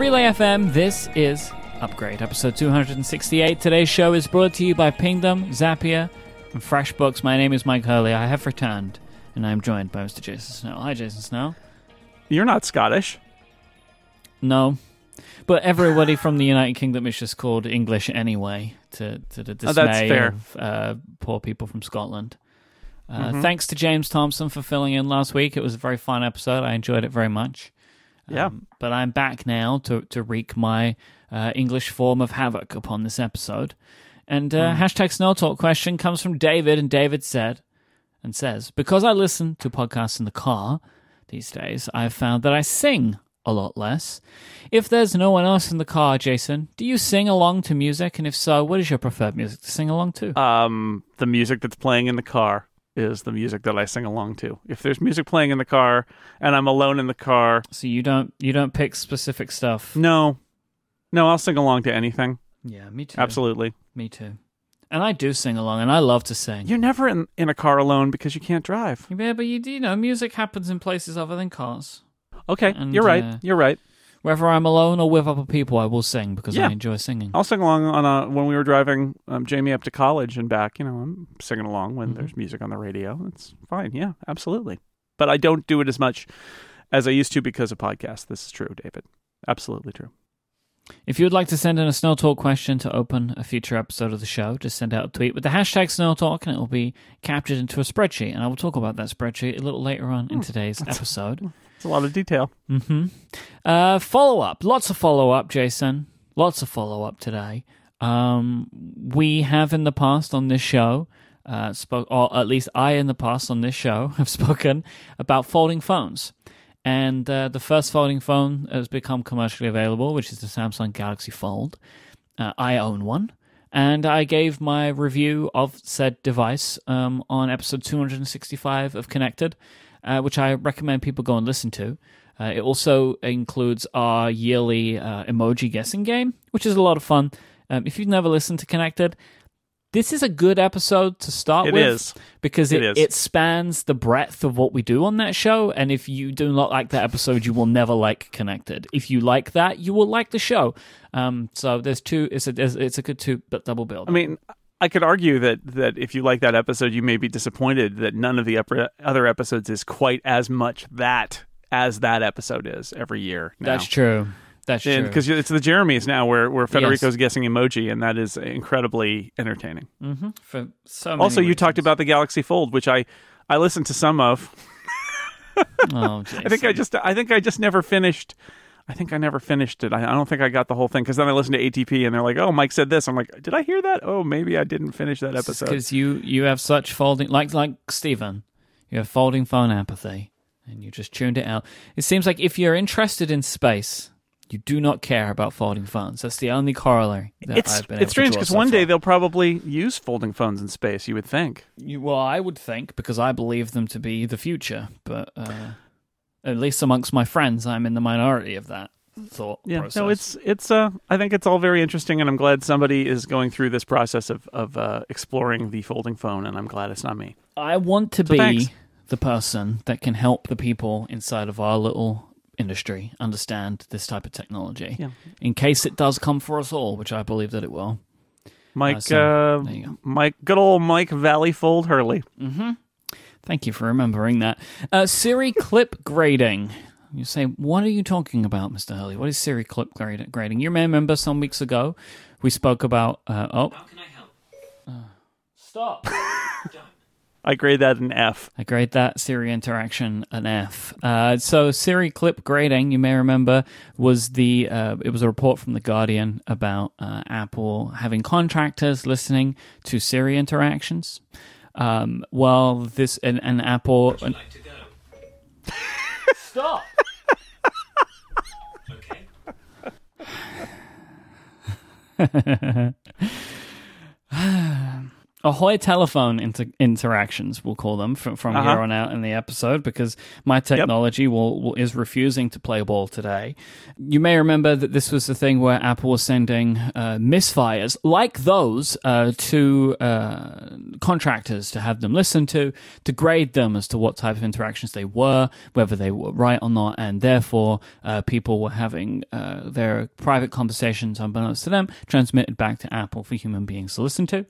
Relay FM, this is Upgrade, episode 268. Today's show is brought to you by Pingdom, Zapier, and FreshBooks. My name is Myke Hurley. I have returned, and I'm joined by Mr. Jason Snell. Hi, Jason Snell. You're not Scottish. No, but everybody from the United Kingdom is just called English anyway, to, to the Oh, dismay fair. of uh, poor people from Scotland. Uh, Mhm. Thanks to James Thompson for filling in last week. It was a very fun episode. I enjoyed it very much. Yeah. Um, but I'm back now to, to wreak my uh, English form of havoc upon this episode. And uh, Hmm. hashtag Snell Talk question comes from David, and David said and says, Because I listen to podcasts in the car these days, I've found that I sing a lot less. If there's no one else in the car, Jason, do you sing along to music? And if so, what is your preferred music to sing along to? Um, the music that's playing in the car is the music that I sing along to. If there's music playing in the car and I'm alone in the car, so you don't you don't pick specific stuff. no, no, I'll sing along to anything. Yeah, me too. Absolutely. Me too. And I do sing along, and I love to sing. You're never in, in a car alone because you can't drive. Yeah, but you, you know, music happens in places other than cars. Okay, And, you're right. uh, You're right. Whether I'm alone or with other people, I will sing because Yeah. I enjoy singing. I'll sing along on a when we were driving um, Jamie up to college and back. You know, I'm singing along when Mhm. there's music on the radio. It's fine. Yeah, absolutely. But I don't do it as much as I used to because of podcasts. This is true, David. Absolutely true. If you would like to send in a Snell Talk question to open a future episode of the show, just send out a tweet with the hashtag Snell Talk and it will be captured into a spreadsheet. And I will talk about that spreadsheet a little later on Hmm. in today's episode. It's a lot of detail. hmm Uh, follow up. Lots of follow up, Jason. Lots of follow up today. Um, we have in the past on this show, uh, spoke, or at least I in the past on this show have spoken about folding phones. And uh, the first folding phone has become commercially available, which is the Samsung Galaxy Fold. Uh, I own one. And I gave my review of said device um, on episode 265 of Connected, uh, which I recommend people go and listen to. Uh, it also includes our yearly uh, emoji guessing game, which is a lot of fun. Um, if you've never listened to Connected, this is a good episode to start It with is. because it, It it, is. spans the breadth of what we do on that show. And if you do not like that episode, you will never like Connected. If you like that, you will like the show. Um, so there's two. It's a it's a good two but double build. I mean, I could argue that that if you like that episode, you may be disappointed that none of the upper, other episodes is quite as much that as that episode is every year. Now. that's true. That's true. because it's the Jeremy's now where where Federico's guessing emoji, and that is incredibly entertaining. hmm For so many Also, you talked about the Galaxy Fold, which I I listened to some of. Oh, I think I just I think I just never finished. I think I never finished it. I, I don't think I got the whole thing because then I listened to ATP and they're like, "Oh, Myke said this." I'm like, "Did I hear that? Oh, maybe I didn't finish that episode." because you you have such folding like like Stephen, you have folding phone apathy, and you just tuned it out. It seems like if you're interested in space, you do not care about folding phones. That's the only corollary. That It's I've been able it's strange because one day they'll probably use folding phones in space. You would think. You, well, I would think because I believe them to be the future, but uh, at least amongst my friends, I'm in the minority of that thought Yeah, process. no, it's it's. Uh, I think it's all very interesting, and I'm glad somebody is going through this process of of uh, exploring the folding phone, and I'm glad it's not me. I want to So be thanks. the person that can help the people inside of our little industry understand this type of technology Yeah. in case it does come for us all, which I believe that it will. Myke, Uh, so, uh, go. Myke, good old Myke Valley Fold Hurley. Mm-hmm. Thank you for remembering that. Uh, Siri clip grading. You say, what are you talking about, Mr. Hurley? What is Siri clip grade- grading? You may remember some weeks ago we spoke about. Uh, oh. How can I help? stop. I grade that an F. I grade that Siri interaction an F. Uh, so Siri clip grading, you may remember, was the uh, it was a report from the Guardian about uh, Apple having contractors listening to Siri interactions. Um, well, this and, and Apple. and- Stop. Ahoy telephone inter- interactions, we'll call them from, from Uh-huh. here on out in the episode because my technology will, will is refusing to play ball today. You may remember that this was the thing where Apple was sending uh, misfires like those uh, to uh, contractors to have them listen to, to grade them as to what type of interactions they were, whether they were right or not, and therefore uh, people were having uh, their private conversations, unbeknownst to them, transmitted back to Apple for human beings to listen to.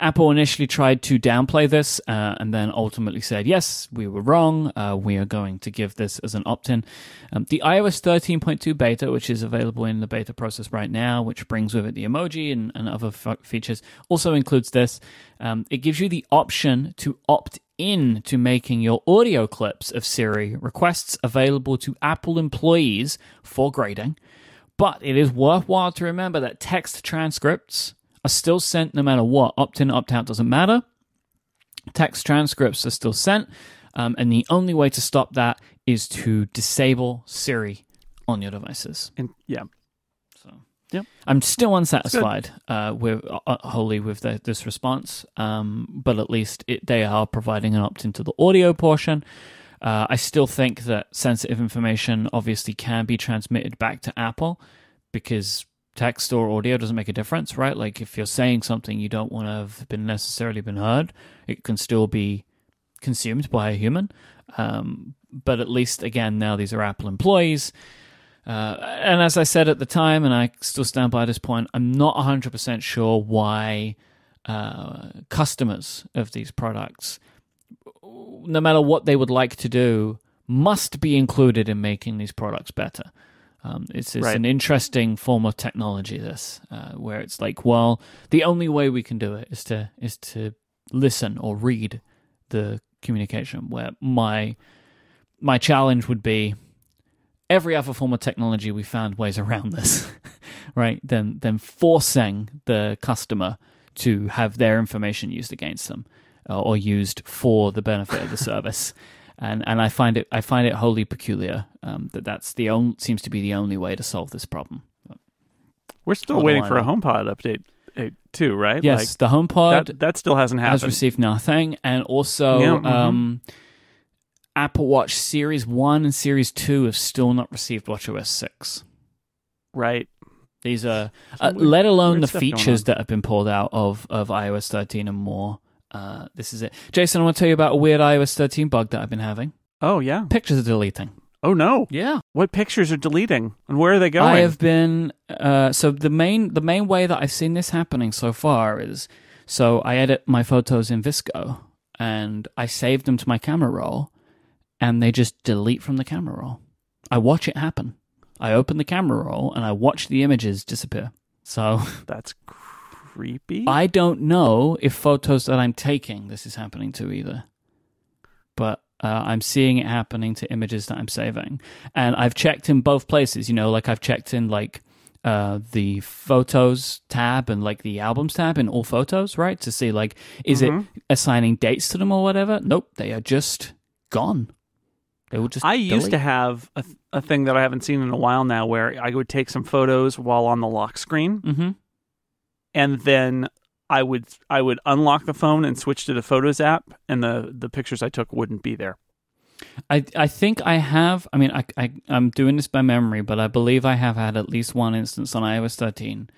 Apple initially tried to downplay this uh, and then ultimately said, yes, we were wrong. Uh, we are going to give this as an opt in. Um, the iOS 13.2 beta, which is available in the beta process right now, which brings with it the emoji and, and other f- features, also includes this. Um, it gives you the option to opt in to making your audio clips of Siri requests available to Apple employees for grading. But it is worthwhile to remember that text transcripts are still sent no matter what. Opt in, opt out doesn't matter. Text transcripts are still sent. Um, and the only way to stop that is to disable Siri on your devices. And yeah, So, yeah, I'm still unsatisfied uh, with uh, wholly with the, this response, um, but at least it, they are providing an opt into the audio portion. Uh, I still think that sensitive information obviously can be transmitted back to Apple because text or audio doesn't make a difference, right? Like if you're saying something you don't want to have been necessarily been heard, it can still be consumed by a human. Um, but at least again, now these are Apple employees. Uh, and as I said at the time, and I still stand by this point, I'm not 100% sure why uh, customers of these products, no matter what they would like to do, must be included in making these products better. Um, it's it's Right. an interesting form of technology. This, uh, where it's like, well, the only way we can do it is to is to listen or read the communication. Where my my challenge would be every other form of technology we found ways around this, right? Than than forcing the customer to have their information used against them uh, or used for the benefit of the service. And and I find it I find it wholly peculiar um, that that's the only seems to be the only way to solve this problem. we're still waiting for a? HomePod update uh, too, right? Yes, the HomePod like, that that still hasn't happened. has received nothing, and also Yeah, mhm. um, Apple Watch Series One and Series Two have still not received WatchOS six. right. These are, uh, weird- let alone the features that have been pulled out of, of iOS 13 and more. Uh, this is it. Jason, I want to tell you about a weird iOS 13 bug that I've been having. Oh yeah. Pictures are deleting. Oh no. Yeah. What pictures are deleting and where are they going? I have been uh, so the main the main way that I've seen this happening so far is so I edit my photos in VSCO and I save them to my camera roll and they just delete from the camera roll. I watch it happen. I open the camera roll and I watch the images disappear. So That's creepy. I don't know if photos that I'm taking this is happening to either. But uh, I'm seeing it happening to images that I'm saving. And I've checked in both places, you know, like I've checked in like uh, the photos tab and like the albums tab in all photos, right? To see like, is Mhm. it assigning dates to them or whatever? Nope, they are just gone. They will just I used to have a, a thing that I haven't seen in a while now where I would take some photos while on the lock screen Mhm. And then I would I would unlock the phone and switch to the Photos app and the the pictures I took wouldn't be there. I I think I have. I mean, I, I I'm doing this by memory, but I believe I have had at least one instance on iOS 13.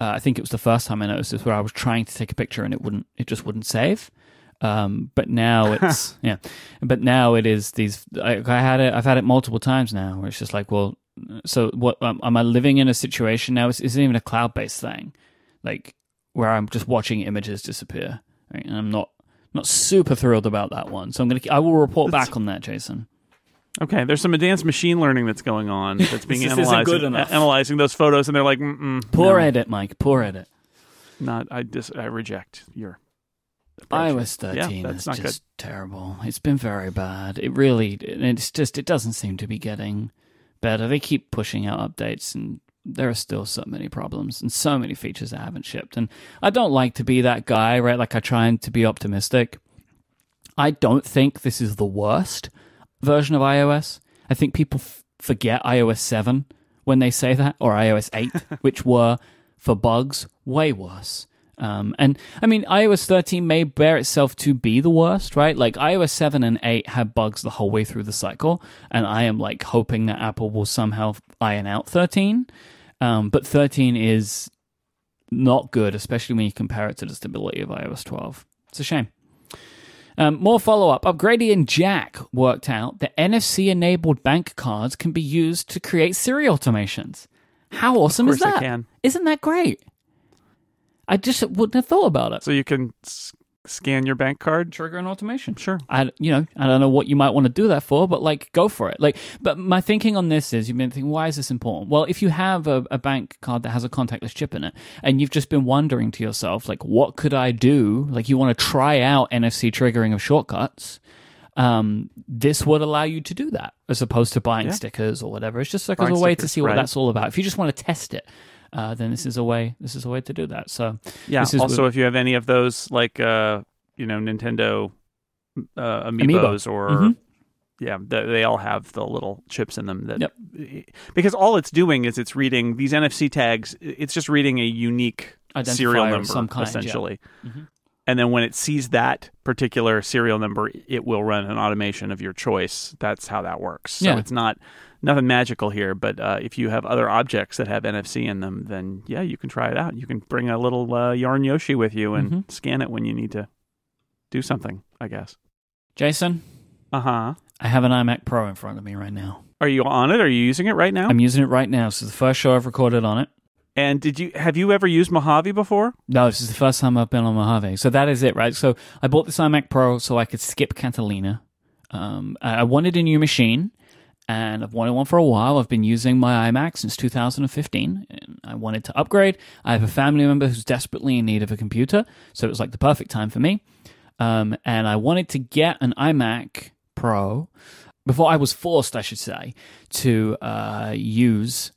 Uh, I think it was the first time I noticed this, where I was trying to take a picture and it wouldn't. It just wouldn't save. Um, but now it's yeah. But now it is these. I, I had it. I've had it multiple times now, where it's just like, well, so what? Um, am I living in a situation now? It's, it's not even a cloud based thing, like where I'm just watching images disappear. Right? And I'm not not super thrilled about that one. So I'm gonna. I will report That's- back on that, Jason. Okay, there's some advanced machine learning that's going on that's being analyzed, good analyzing those photos, and they're like, Mm-mm, Poor no, edit, Myke. Poor edit. not. I dis, I reject your. approach. iOS 13 that's is not just terrible. It's been very bad. It really, it's just, it doesn't seem to be getting better. They keep pushing out updates, and there are still so many problems and so many features that haven't shipped. And I don't like to be that guy, right? Like I try and to be optimistic. I don't think this is the worst version of iOS. I think people f- forget iOS 7 when they say that, or iOS 8, which were, for bugs, way worse. Um, and I mean, iOS 13 may bear itself to be the worst, right? Like iOS 7 and 8 had bugs the whole way through the cycle, and I am like hoping that Apple will somehow iron out 13. Um, but 13 is not good, especially when you compare it to the stability of iOS 12. It's a shame. Um, more follow up. Upgradian Jack worked out that NFC enabled bank cards can be used to create Siri automations. How awesome is course they that? can. Isn't that great? I just wouldn't have thought about it. So you can scan your bank card. Trigger an automation. Sure. I, you know, I don't know what you might want to do that for, but like, go for it. Like, but my thinking on this is, you've been thinking, why is this important? Well, if you have a, a bank card that has a contactless chip in it, and you've just been wondering to yourself, like, what could I do? Like, you want to try out NFC triggering of shortcuts. Um, this would allow you to do that as opposed to buying Yeah. stickers or whatever. It's just like Buying as a way to see what right. that's all about. If you just want to test it, uh, then this is a way. This is a way to do that. So Yeah. This is Also, with- if you have any of those, like uh, you know, Nintendo uh, amiibos, Amiibo. or Mhm. yeah, they, they all have the little chips in them. That Yep. because all it's doing is it's reading these NFC tags. It's just reading a unique serial Identifier of number, some kind, yeah. essentially. Mhm. And then when it sees that particular serial number, it will run an automation of your choice. That's how that works. So Yeah. it's not nothing magical here. But uh, if you have other objects that have NFC in them, then yeah, you can try it out. You can bring a little uh, yarn Yoshi with you and Mhm. scan it when you need to do something. I guess. Jason, Uh huh. I have an iMac Pro in front of me right now. Are you on it? Are you using it right now? I'm using it right now. This is the first show I've recorded on it. and did you have you ever used Mojave before? No, this is the first time I've been on Mojave. So that is it, right? So I bought this iMac Pro so I could skip Catalina. Um, I wanted a new machine, and I've wanted one for a while. I've been using my iMac since 2015, and I wanted to upgrade. I have a family member who's desperately in need of a computer, so it was like the perfect time for me. Um, and I wanted to get an iMac Pro before I was forced, I should say, to uh, use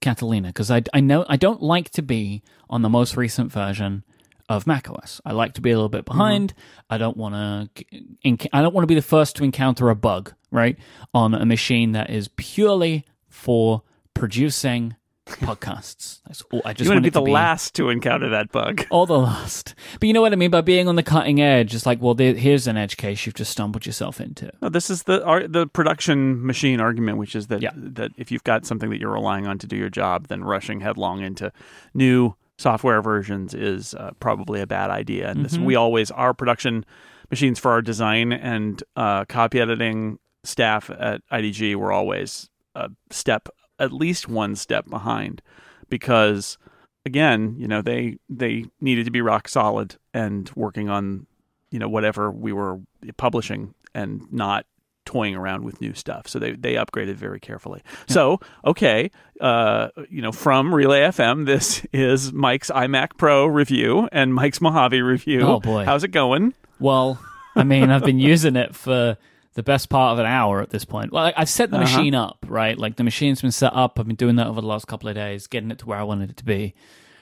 Catalina because I, I know I don't like to be on the most recent version of macOS. I like to be a little bit mm-hmm. behind. I don't want to. I don't want to be the first to encounter a bug right on a machine that is purely for producing podcasts. That's all. I just you want to be the to last to encounter that bug. or the last. But you know what I mean by being on the cutting edge. It's like, well, there, here's an edge case you've just stumbled yourself into. No, this is the ar- the production machine argument, which is that Yeah. that if you've got something that you're relying on to do your job, then rushing headlong into new software versions is uh, probably a bad idea. And this, Mhm. we always our production machines for our design and uh, copy editing staff at IDG were always a step, at least one step behind, because again, you know, they they needed to be rock solid and working on you know whatever we were publishing and not toying around with new stuff. So they they upgraded very carefully. So okay, uh, you know, from Relay FM, this is Myke's iMac Pro review and Myke's Mojave review. Oh, boy. how's it going? Well, I mean, I've been using it for the best part of an hour at this point. Well, I've set the Uh-huh. machine up, right? Like the machine's been set up. I've been doing that over the last couple of days, getting it to where I wanted it to be.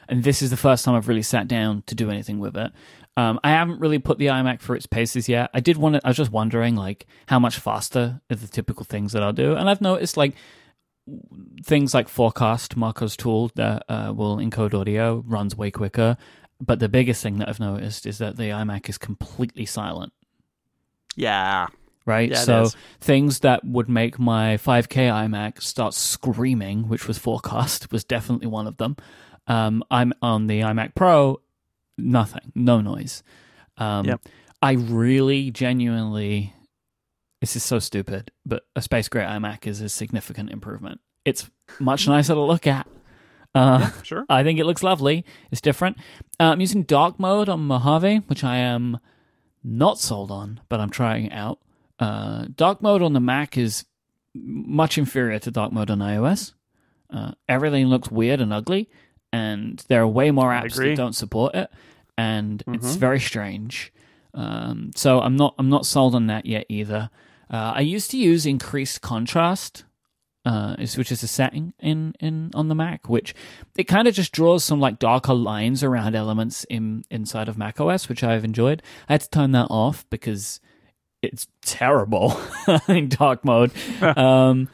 And this is the first time I've really sat down to do anything with it. Um, I haven't really put the iMac for its paces yet. I did want to, I was just wondering, like, how much faster are the typical things that I'll do. And I've noticed, like, things like Forecast, Marco's tool that uh, will encode audio, runs way quicker. But the biggest thing that I've noticed is that the iMac is completely silent Yeah, right? Yeah, so things that would make my 5K iMac start screaming, which was forecast, was definitely one of them. Um, I'm on the iMac Pro, nothing, no noise. Um, Yep. I really, genuinely, this is so stupid, but a space gray iMac is a significant improvement. It's much nicer to look at. Uh, sure. I think it looks lovely. It's different. Uh, I'm using dark mode on Mojave, which I am not sold on, but I'm trying it out. Uh, dark mode on the Mac is much inferior to dark mode on iOS. Uh, everything looks weird and ugly, and there are way more apps that don't support it, and it's Mhm. very strange. Um, so I'm not I'm not sold on that yet either. Uh, I used to use increased contrast, uh, which is a setting in, in on the Mac, which it kind of just draws some like darker lines around elements in inside of macOS, which I've enjoyed. I had to turn that off because it's terrible in dark mode. um,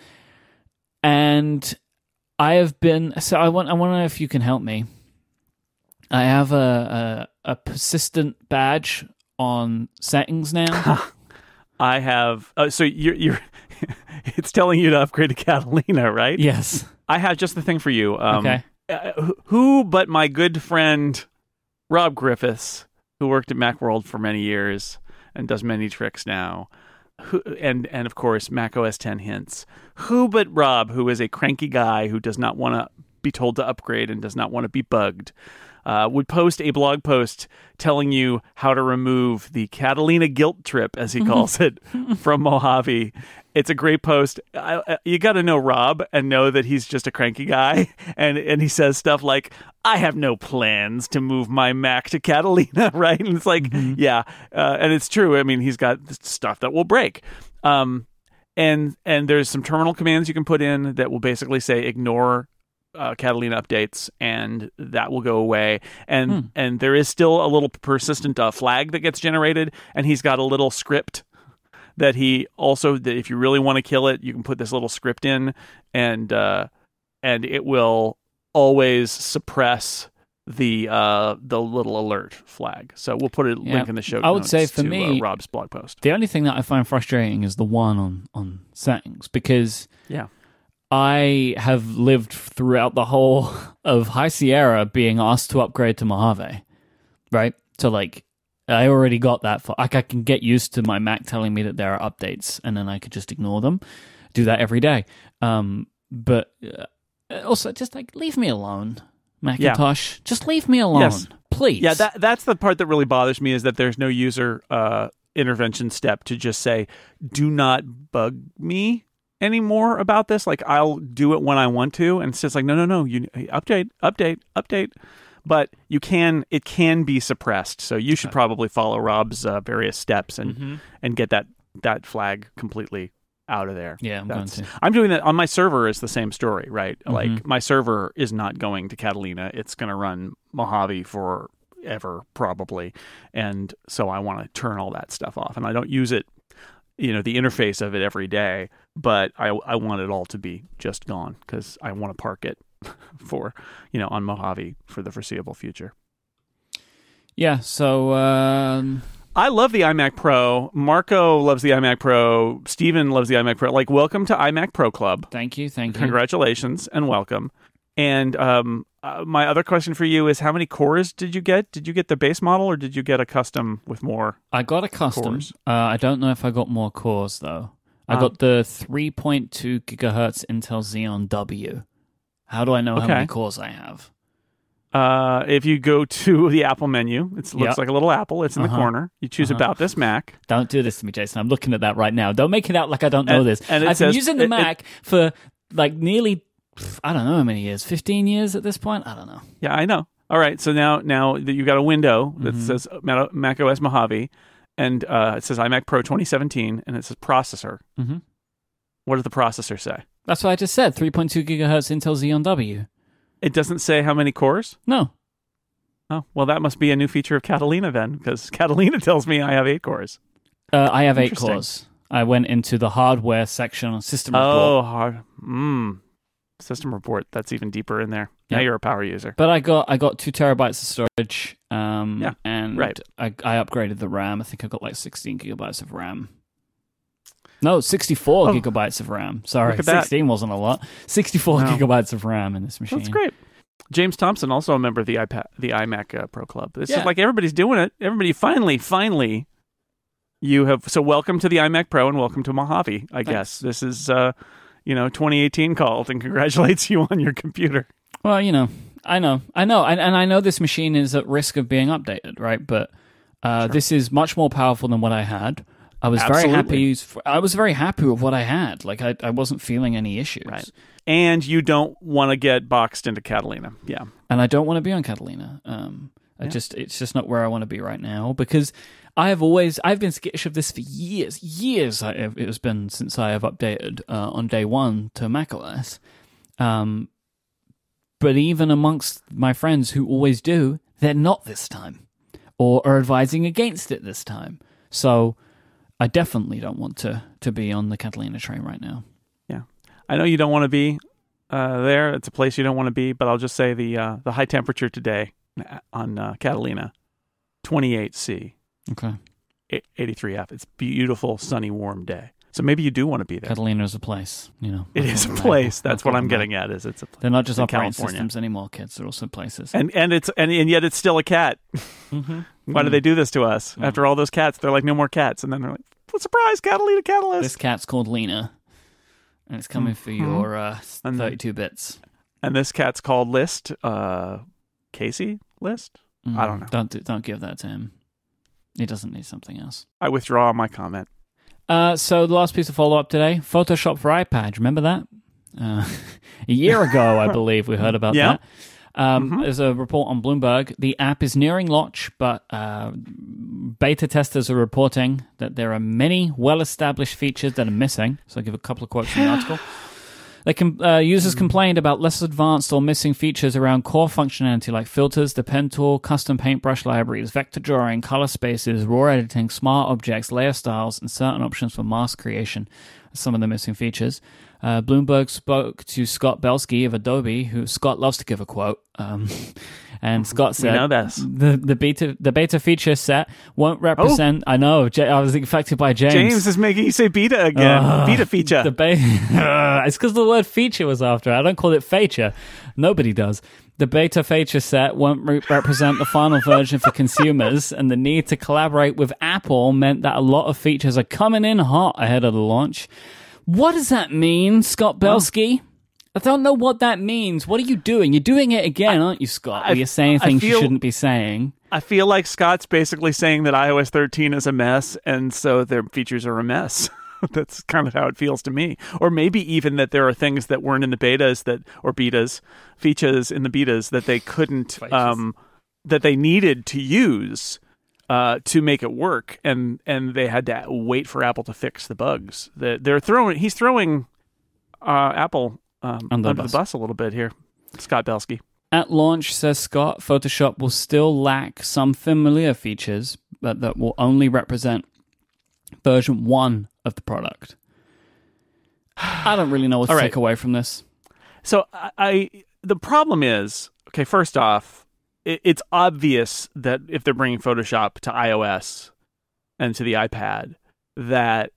and I have been so I want I want to know if you can help me. I have a a, a persistent badge on settings now. I have. Uh, so you're you're. it's telling you to upgrade to Catalina, right? yes. I have just the thing for you. Um, Okay. uh, who- who but my good friend Rob Griffiths, who worked at Macworld for many years and does many tricks now, who, and and of course Mac OS 10 hints. Who but Rob, who is a cranky guy who does not want to be told to upgrade and does not want to be bugged, uh, would post a blog post telling you how to remove the Catalina guilt trip, as he calls it, from Mojave. It's a great post. I, I- you got to know Rob and know that he's just a cranky guy, and and he says stuff like, "I have no plans to move my Mac to Catalina," right? And it's like, yeah, uh, and it's true. I mean, he's got stuff that will break. Um, and and there's some terminal commands you can put in that will basically say ignore uh, Catalina updates, and that will go away. And Hmm. and there is still a little persistent uh, flag that gets generated, and he's got a little script that he also that if you really want to kill it, you can put this little script in, and uh, and it will always suppress the uh the little alert flag. So we'll put a Yeah. link in the show. I would notes say for to, me- uh, Rob's blog post. The only thing that I find frustrating is the one on on settings because Yeah. I have lived throughout the whole of High Sierra being asked to upgrade to Mojave, right? So like I already got that for like I can get used to my Mac telling me that there are updates and then I could just ignore them. Do that every day. Um but uh, also just like leave me alone. Macintosh, just leave me alone. Yes. Please. Yeah, that that's the part that really bothers me is that there's no user uh, intervention step to just say, "Do not bug me anymore about this." Like I'll do it when I want to, and it's just like, no, no, no, you update, update, update. But you can, it can be suppressed. So you should probably follow Rob's uh, various steps and Mhm. and get that that flag completely out of there. Yeah, I'm That's- going to. I'm doing that on my server. Is the same story, right? Mhm. Like my server is not going to Catalina. It's going to run Mojave forever, probably, and so I want to turn all that stuff off. And I don't use it, you know, the interface of it every day, but I I want it all to be just gone because I want to park it for you know on Mojave for the foreseeable future. Yeah, so um I love the iMac Pro. Marco loves the iMac Pro. Steven loves the iMac Pro. Like, welcome to iMac Pro Club. thank you, thank you. Congratulations and welcome. And um, uh, my other question for you is how many cores did you get? Did you get the base model or did you get a custom with more? I got a custom. Uh, I don't know if I got more cores though. I Ah. got the 3.2 gigahertz Intel Xeon W. How do I know how Okay. many cores I have? Uh, if you go to the Apple menu, it looks Yep. like a little apple. It's in Uh-huh. the corner. You choose Uh-huh. about this Mac. Don't do this to me, Jason. I'm looking at that right now. Don't make it out like I don't know And- this. and it I've says- been using the it- it- Mac for like nearly, pff, I don't know how many years, 15 years at this point. I don't know. Yeah, I know. All right, so now now that you've got a window that Mhm. says Mac OS Mojave, and uh, it says iMac Pro 2017, and it says processor. Mhm. What does the processor say? That's what I just said. 3.2 gigahertz Intel Xeon W. It doesn't say how many cores. No. Oh, well, that must be a new feature of Catalina then, because Catalina tells me I have eight cores. Uh, I have eight cores. I went into the hardware section on system report. Oh, hard. Mm. System report. That's even deeper in there. Now you're a power user. But I got I got two terabytes of storage, um, Yeah, and right. I, I upgraded the RAM. I think I got like 16 gigabytes of RAM. No, 64 Oh. gigabytes of RAM. Sorry, Look at that. 16 wasn't a lot. 64 Wow. gigabytes of RAM in this machine. That's great. James Thompson, also a member of the iPad, the iMac uh, Pro Club. It's Yeah. just like everybody's doing it. Everybody finally, finally, you have. So welcome to the iMac Pro and welcome to Mojave. I guess this is, uh, you know, 2018 called and congratulates you on your computer. Well, you know, I know, I know, and, and I know this machine is at risk of being updated, right? But uh, this is much more powerful than what I had. I was very happy. I was very happy with what I had. Like I, I wasn't feeling any issues. Right. And you don't want to get boxed into Catalina. Yeah. and I don't want to be on Catalina. Um, I just it's just not where I want to be right now because I have always I've been skittish of this for years, years. I, it has been since I have updated uh, on day one to macOS. Um, but even amongst my friends who always do, they're not this time, or are advising against it this time. So I definitely don't want to to be on the Catalina train right now. Yeah. I know you don't want to be uh, there. It's a place you don't want to be, but I'll just say the uh, the high temperature today on uh, Catalina, 28C, Okay. 83F. It's beautiful, sunny, warm day. So maybe you do want to be there. Catalina is a place, you know. It is a place. That's what I'm getting at. Is it's a place. They're not just in operating California. systems anymore, kids. They're also places. And and it's and, and yet it's still a cat. Mhm. Why do they do this to us? Mm. After all those cats, they're like no more cats, and then they're like, "What surprise, Catalina Catalyst!" This cat's called Lena, and it's coming for Mhm. your uh, And- 32 bits. And this cat's called Liss. Uh, Casey Liss. I don't know. Mm, Don't do, don't give that to him. He doesn't need something else. I withdraw my comment. Uh, so the last piece of follow up today: Photoshop for iPad. Remember that? Uh, a year ago, I believe we heard about Yeah. that. Um, Mhm. There's a report on Bloomberg. The app is nearing launch, but uh, beta testers are reporting that there are many well-established features that are missing. So I'll give a couple of quotes from the article. They can, uh, users complained about less advanced or missing features around core functionality like filters, the pen tool, custom paintbrush libraries, vector drawing, color spaces, raw editing, smart objects, layer styles, and certain options for mask creation. Some of the missing features. Uh, Bloomberg spoke to Scott Belsky of Adobe, who Scott loves to give a quote. Um, and Scott said. The, the beta the beta feature set won't represent. I know. I was infected by James. James is making you say beta again. Ugh. beta feature. The ba- it's because the word feature was after. I don't call it feature. Nobody does. The beta feature set won't re- represent the final version for consumers, and the need to collaborate with Apple meant that a lot of features are coming in hot ahead of the launch. What does that mean, Scott Belsky? I don't know what that means. What are you doing? You're doing it again, aren't you, Scott? I- Where you're saying I things you shouldn't be saying. I feel like Scott's basically saying that iOS 13 is a mess, and so their features are a mess. That's kind of how it feels to me. Or maybe even that there are things that weren't in the betas that or betas, features in the betas that they couldn't um that they needed to use uh, to make it work, and and they had to wait for Apple to fix the bugs. That they're throwing, he's throwing uh, Apple um, Under the under the bus. bus a little bit here. Scott Belsky. At launch, says Scott, Photoshop will still lack some familiar features, but that will only represent version one of the product. I don't really know what to right. take away from this. So I, I the problem is okay. First off, it's obvious that if they're bringing Photoshop to iOS and to the iPad, that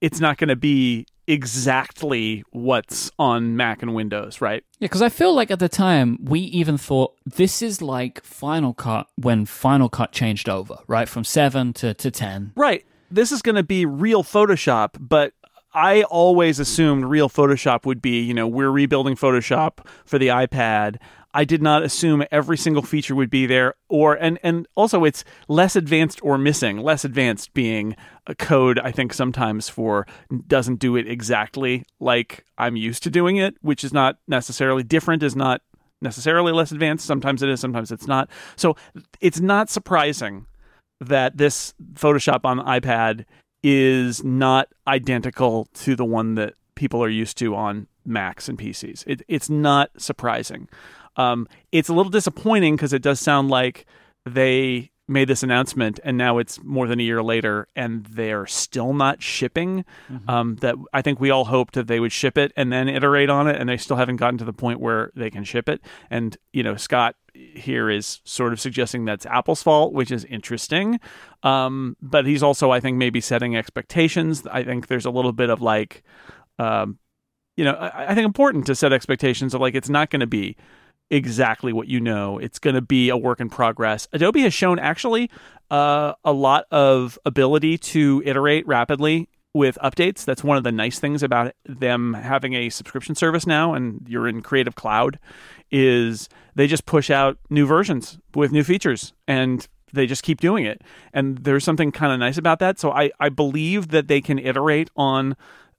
it's not going to be exactly what's on Mac and Windows, right? Yeah, because I feel like at the time we even thought this is like Final Cut when Final Cut changed over, right? From 7 to, to 10. Right. This is going to be real Photoshop, but I always assumed real Photoshop would be, you know, we're rebuilding Photoshop for the iPad. I did not assume every single feature would be there or and and also it's less advanced or missing. Less advanced being a code I think sometimes for doesn't do it exactly like I'm used to doing it, which is not necessarily different is not necessarily less advanced. Sometimes it is, sometimes it's not. So it's not surprising that this Photoshop on the iPad is not identical to the one that people are used to on Macs and PCs. It, it's not surprising. Um, it's a little disappointing because it does sound like they made this announcement and now it's more than a year later and they're still not shipping. Um, that I think we all hoped that they would ship it and then iterate on it, and they still haven't gotten to the point where they can ship it. And you know, Scott here is sort of suggesting that's Apple's fault, which is interesting. Um, but he's also, I think, maybe setting expectations. I think there's a little bit of like, um, you know, I, I think important to set expectations of like it's not going to be exactly what you know. It's going to be a work in progress. Adobe has shown actually uh, a lot of ability to iterate rapidly with updates. That's one of the nice things about them having a subscription service now, and you're in Creative Cloud, is they just push out new versions with new features and they just keep doing it. And there's something kind of nice about that. So I, I believe that they can iterate on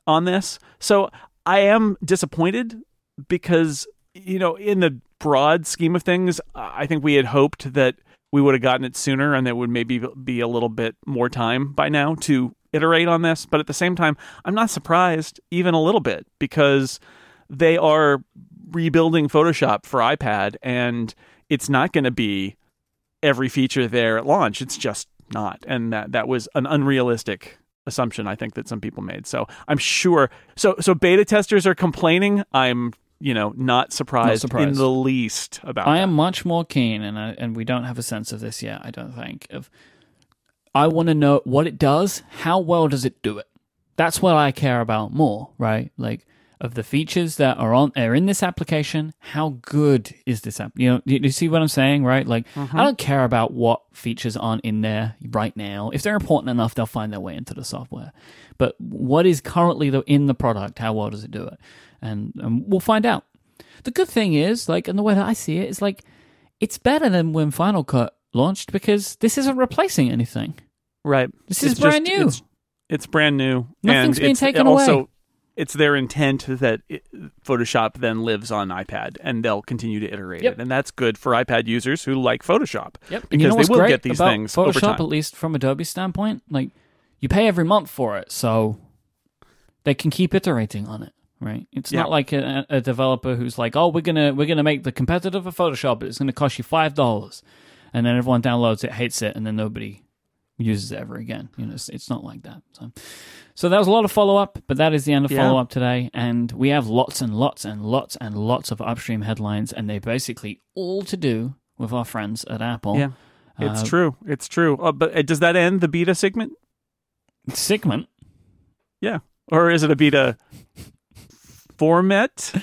on this. So I am disappointed because you know in the broad scheme of things, I think we had hoped that we would have gotten it sooner and there would maybe be a little bit more time by now to iterate on this. But at the same time, I'm not surprised even a little bit because they are rebuilding Photoshop for iPad and it's not going to be every feature there at launch. It's just not. And that, that was an unrealistic assumption I think that some people made. So I'm sure so so beta testers are complaining. I'm you know, not surprised, surprised. in the least about. I that. am much more keen, and I, and we don't have a sense of this yet. I don't think of. I want to know what it does. How well does it do it? That's what I care about more, right? Like of the features that are on are in this application. How good is this app? You know, do you see what I'm saying, right? Like I mm-hmm. don't care about what features aren't in there right now. If they're important enough, they'll find their way into the software. But what is currently the, in the product? How well does it do it? And, and we'll find out. The good thing is, like, and the way that I see it is like, it's better than when Final Cut launched because this isn't replacing anything. right. This is It's brand just- new. It's, it's brand new. Nothing's and being taken also, away. It's their intent that it, Photoshop then lives on iPad, and they'll continue to iterate Yep. it, and that's good for iPad users who like Photoshop. Yep. because you know they will get these things over Photoshop, time. at least from Adobe's standpoint, like you pay every month for it, so they can keep iterating on it. Right? It's Yeah. not like a, a developer who's like, "Oh, we're gonna we're gonna make the competitor for Photoshop, but it's gonna cost you five dollars," and then everyone downloads it, hates it, and then nobody uses it ever again. You know, it's, it's not like that. So, so that was a lot of follow up, but that is the end of Yeah. follow up today, and we have lots and lots and lots and lots of upstream headlines, and they're basically all to do with our friends at Apple. Yeah, it's Uh, true. It's true. Uh, but uh, does that end the beta segment, Segment. Yeah. Or is it a beta format?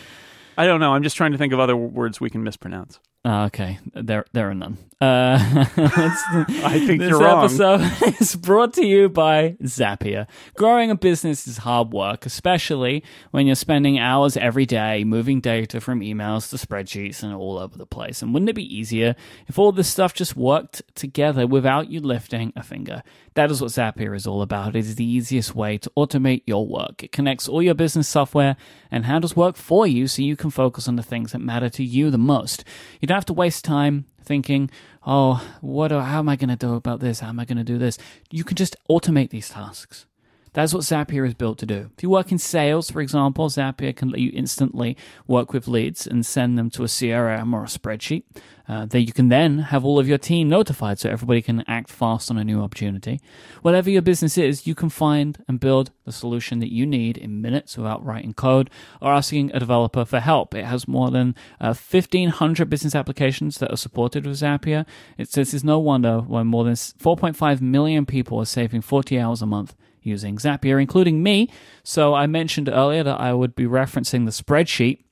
I don't know. I'm just trying to think of other words we can mispronounce. Ah, okay, there there are none. Uh, I think you're wrong. This episode is brought to you by Zapier. Growing a business is hard work, especially when you're spending hours every day moving data from emails to spreadsheets and all over the place. And wouldn't it be easier if all this stuff just worked together without you lifting a finger? That is what Zapier is all about. It is the easiest way to automate your work. It connects all your business software and handles work for you so you can focus on the things that matter to you the most. You don't have to waste time thinking, oh, what? How am I going to do about this? How am I going to do this? You can just automate these tasks. That's what Zapier is built to do. If you work in sales, for example, Zapier can let you instantly work with leads and send them to a CRM or a spreadsheet. Uh, that you can then have all of your team notified so everybody can act fast on a new opportunity. Whatever your business is, you can find and build the solution that you need in minutes without writing code or asking a developer for help. It has more than uh, 1,500 business applications that are supported with Zapier. It says it's no wonder why more than 4.5 million people are saving 40 hours a month using Zapier, including me. So I mentioned earlier that I would be referencing the spreadsheet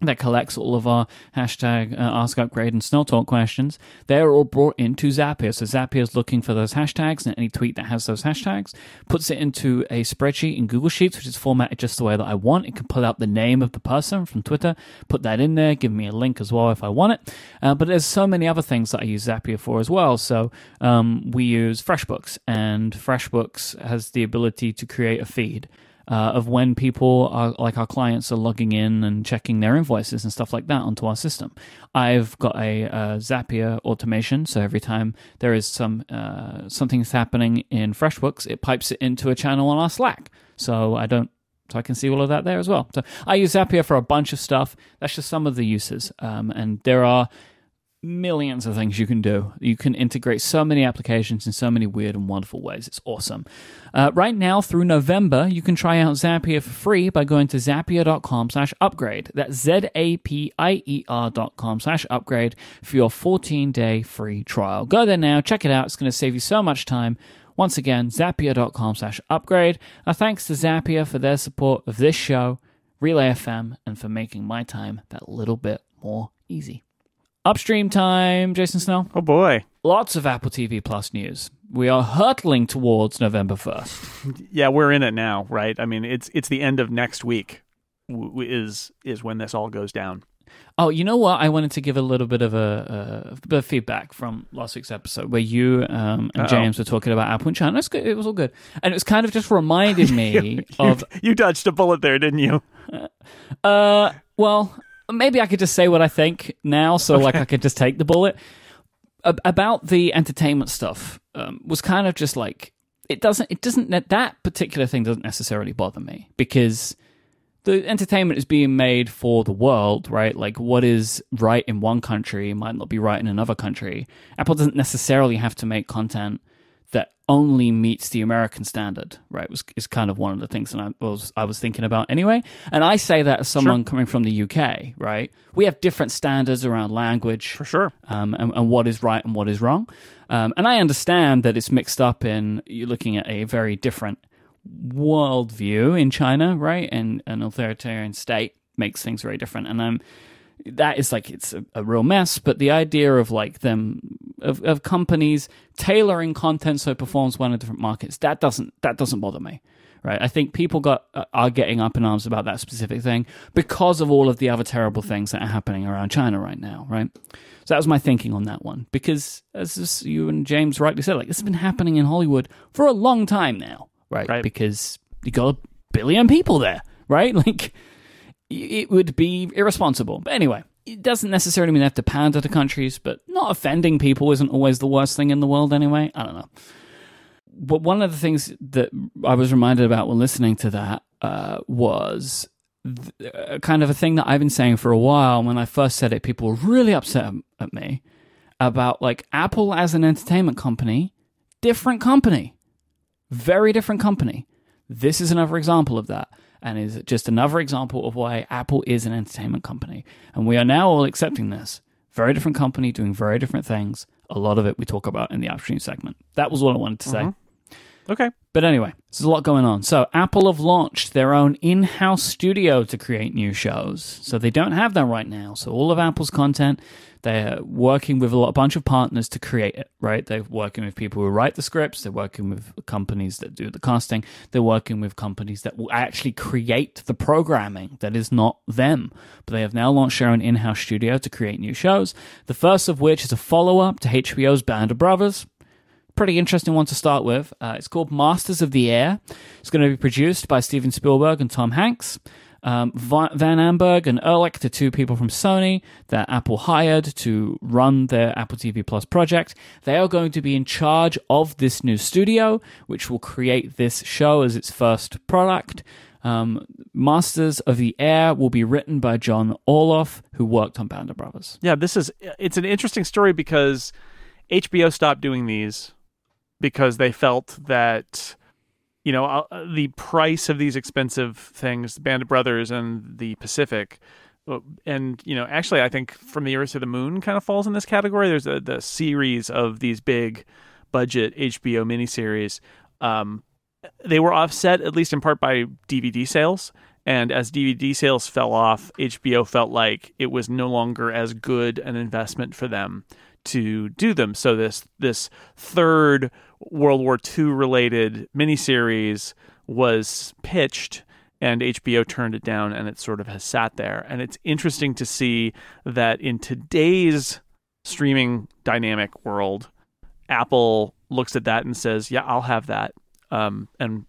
that collects all of our hashtag uh, ask upgrade and snow talk questions. They're all brought into zapier. So zapier is looking for those hashtags and any tweet that has those hashtags puts it into a spreadsheet in google sheets which is formatted just the way that i want. It can pull out the name of the person from twitter put that in there give me a link as well if i want it. Uh, but there's so many other things that i use zapier for as well. So um, we use freshbooks and freshbooks has the ability to create a feed uh, of when people are like our clients are logging in and checking their invoices and stuff like that onto our system. I've got a, Zapier automation, so every time there is some uh, something's happening in FreshBooks, it pipes it into a channel on our Slack. So I don't. So I can see all of that there as well. So I use Zapier for a bunch of stuff. That's just some of the uses, um, and there are millions of things you can do. You can integrate so many applications in so many weird and wonderful ways. It's awesome. Uh, right now, through November, you can try out Zapier for free by going to zapier.com slash upgrade. That's Z-A-P-I-E-R dot com slash upgrade for your 14-day free trial. Go there now. Check it out. It's going to save you so much time. Once again, zapier.com slash upgrade. Our thanks to Zapier for their support of this show, Relay FM, and for making my time that little bit more easy. Upstream time, Jason Snell. Oh boy. Lots of Apple TV Plus news. We are hurtling towards November 1st. Yeah, we're in it now, right? I mean, it's it's the end of next week is is when this all goes down. Oh, you know what? I wanted to give a little bit of a, a bit of feedback from last week's episode where you um, and Uh-oh. James were talking about Apple and China. It's good. It was all good. And it was kind of just reminded me of, You dodged a bullet there, didn't you? uh, well, maybe I could just say what I think now, so like I could just take the bullet. Ab- about the entertainment stuff um, was kind of just like it doesn't it doesn't that- that particular thing doesn't necessarily bother me because the entertainment is being made for the world, right? Like what is right in one country might not be right in another country. Apple doesn't necessarily have to make content only meets the American standard, right? Was is kind of one of the things that I was I was thinking about anyway. And I say that as someone coming from the UK, right? We have different standards around language, For sure. um, and, and what is right and what is wrong. Um, and I understand that it's mixed up in you're looking at a very different worldview in China, right? And an authoritarian state makes things very different. And I'm that is like it's a, a real mess. But the idea of like them of, of companies tailoring content so it performs well in different markets that doesn't that doesn't bother me. Right, I think people got uh, are getting up in arms about that specific thing because of all of the other terrible things that are happening around China right now. Right, so that was my thinking on that one. Because as you and James rightly said, like this has been happening in Hollywood for a long time now, right? Right. Because you got a billion people there, right? Like it would be irresponsible. But anyway, it doesn't necessarily mean they have to pander to countries, but not offending people isn't always the worst thing in the world anyway. I don't know. But one of the things that I was reminded about when listening to that uh, was th- uh, kind of a thing that I've been saying for a while. When I first said it, people were really upset at me about like Apple as an entertainment company, different company, very different company. This is another example of that and is just another example of why Apple is an entertainment company. And we are now all accepting this. Very different company doing very different things. A lot of it we talk about in the upstream segment. That was what I wanted to say. Mm-hmm. Okay. But anyway, there's a lot going on. So, Apple have launched their own in house studio to create new shows. So, they don't have that right now. So, all of Apple's content, they're working with a lot, a bunch of partners to create it, right? They're working with people who write the scripts, they're working with companies that do the casting, they're working with companies that will actually create the programming that is not them. But they have now launched their own in house studio to create new shows. The first of which is a follow up to HBO's Band of Brothers pretty interesting one to start with. Uh, it's called Masters of the Air. It's going to be produced by Steven Spielberg and Tom Hanks. Um, Van Amburg and Erlicht, the two people from Sony that Apple hired to run their Apple TV Plus project, they are going to be in charge of this new studio, which will create this show as its first product. Um, Masters of the Air will be written by John Orloff, who worked on Band of Brothers. Yeah, this is it's an interesting story because HBO stopped doing these because they felt that you know uh, the price of these expensive things, the Band of Brothers and the Pacific, uh, and you know actually I think From the Earth to the Moon kind of falls in this category. There's a the series of these big budget HBO miniseries. Um, they were offset at least in part by DVD sales. And as DVD sales fell off, HBO felt like it was no longer as good an investment for them to do them. So this this third World War II related miniseries was pitched and HBO turned it down and it sort of has sat there. And it's interesting to see that in today's streaming dynamic world, Apple looks at that and says, "Yeah, I'll have that," um, and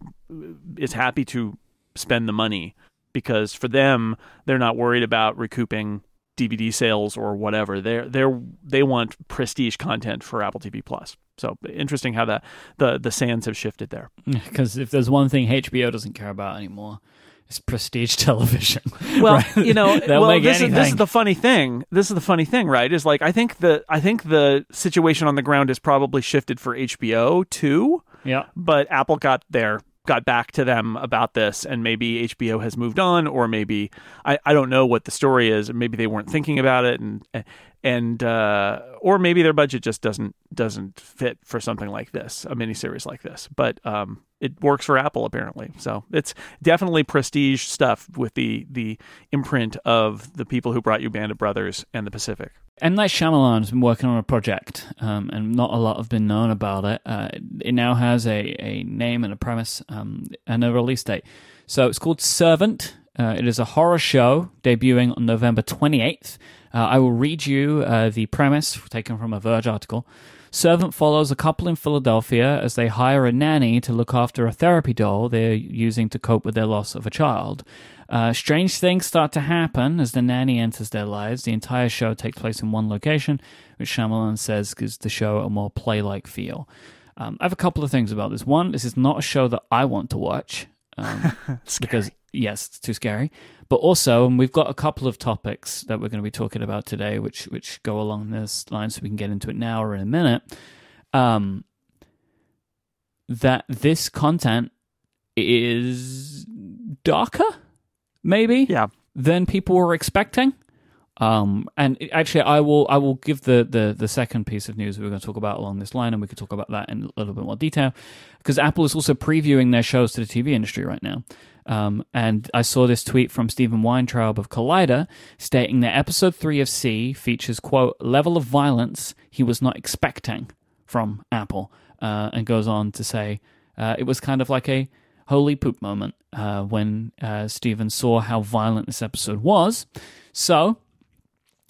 is happy to spend the money because for them, they're not worried about recouping DVD sales or whatever. They're they're they want prestige content for Apple TV Plus. So interesting how that the the sands have shifted there. Because if there's one thing HBO doesn't care about anymore, it's prestige television. Well, right? you know, well, this is, this is the funny thing. This is the funny thing, right? Is like I think the I think the situation on the ground is probably shifted for HBO too, yeah. but Apple got there got back to them about this and maybe HBO has moved on or maybe I, I don't know what the story is. Maybe they weren't thinking about it and and uh, or maybe their budget just doesn't doesn't fit for something like this a miniseries like this. But um, it works for Apple apparently so it's definitely prestige stuff with the the imprint of the people who brought you Band of Brothers and the Pacific M. Night Shyamalan has been working on a project, um, and not a lot have been known about it. Uh, it now has a, a name and a premise um, and a release date. So it's called Servant. Uh, it is a horror show debuting on November 28th. Uh, I will read you uh, the premise taken from a Verge article. Servant follows a couple in Philadelphia as they hire a nanny to look after a therapy doll they're using to cope with their loss of a child. Uh, strange things start to happen as the nanny enters their lives. The entire show takes place in one location, which Shyamalan says gives the show a more play-like feel. Um, I have a couple of things about this. One, this is not a show that I want to watch um, because yes, it's too scary. But also, and we've got a couple of topics that we're going to be talking about today, which which go along this line, so we can get into it now or in a minute. Um, that this content is darker, maybe, Yeah. than people were expecting. Um, and actually, I will I will give the, the the second piece of news we're going to talk about along this line, and we could talk about that in a little bit more detail, because Apple is also previewing their shows to the TV industry right now. Um, and I saw this tweet from Steven Weintraub of Collider stating that episode three of See features quote level of violence he was not expecting from Apple, uh, and goes on to say uh, it was kind of like a holy poop moment uh, when uh, Stephen saw how violent this episode was. So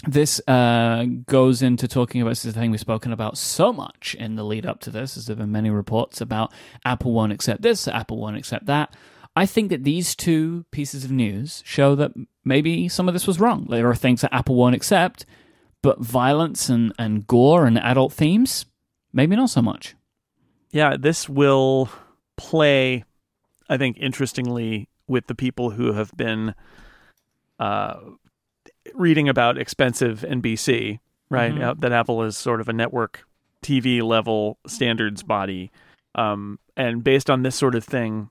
this uh, goes into talking about this is a thing we've spoken about so much in the lead up to this, as there have been many reports about Apple won't accept this, Apple won't accept that. I think that these two pieces of news show that maybe some of this was wrong. There are things that Apple won't accept, but violence and, and gore and adult themes, maybe not so much. Yeah, this will play, I think, interestingly with the people who have been uh, reading about expensive NBC, right? Mhm. Uh, that Apple is sort of a network TV level standards body. Um, and based on this sort of thing,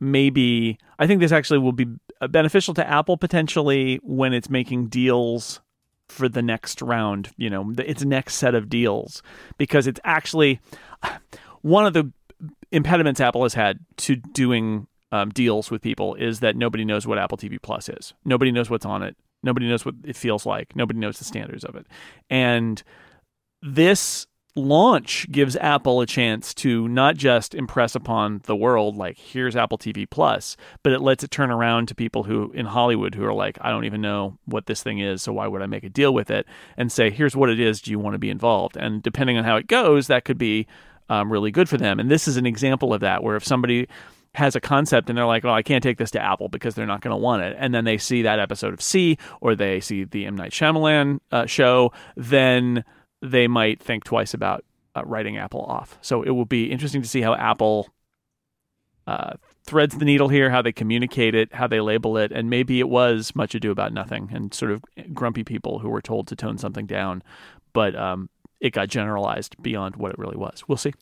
maybe I think this actually will be uh, beneficial to Apple potentially when it's making deals for the next round, you know, its next set of deals, because it's actually one of the impediments Apple has had to doing um, deals with people is that nobody knows what Apple TV Plus is. Nobody knows what's on it. Nobody knows what it feels like. Nobody knows the standards of it. And this launch gives Apple a chance to not just impress upon the world like here's Apple TV Plus, but it lets it turn around to people who in Hollywood who are like I don't even know what this thing is, so why would I make a deal with it and say here's what it is, do you want to be involved? And depending on how it goes, that could be um, really good for them. And this is an example of that where if somebody has a concept and they're like, well, I can't take this to Apple because they're not going to want it. And then they see that episode of See or they see the M. Night Shyamalan uh, show, then they might think twice about uh, writing Apple off. So it will be interesting to see how Apple uh, threads the needle here, how they communicate it, how they label it. And maybe it was much ado about nothing and sort of grumpy people who were told to tone something down. But um, it got generalized beyond what it really was. We'll see.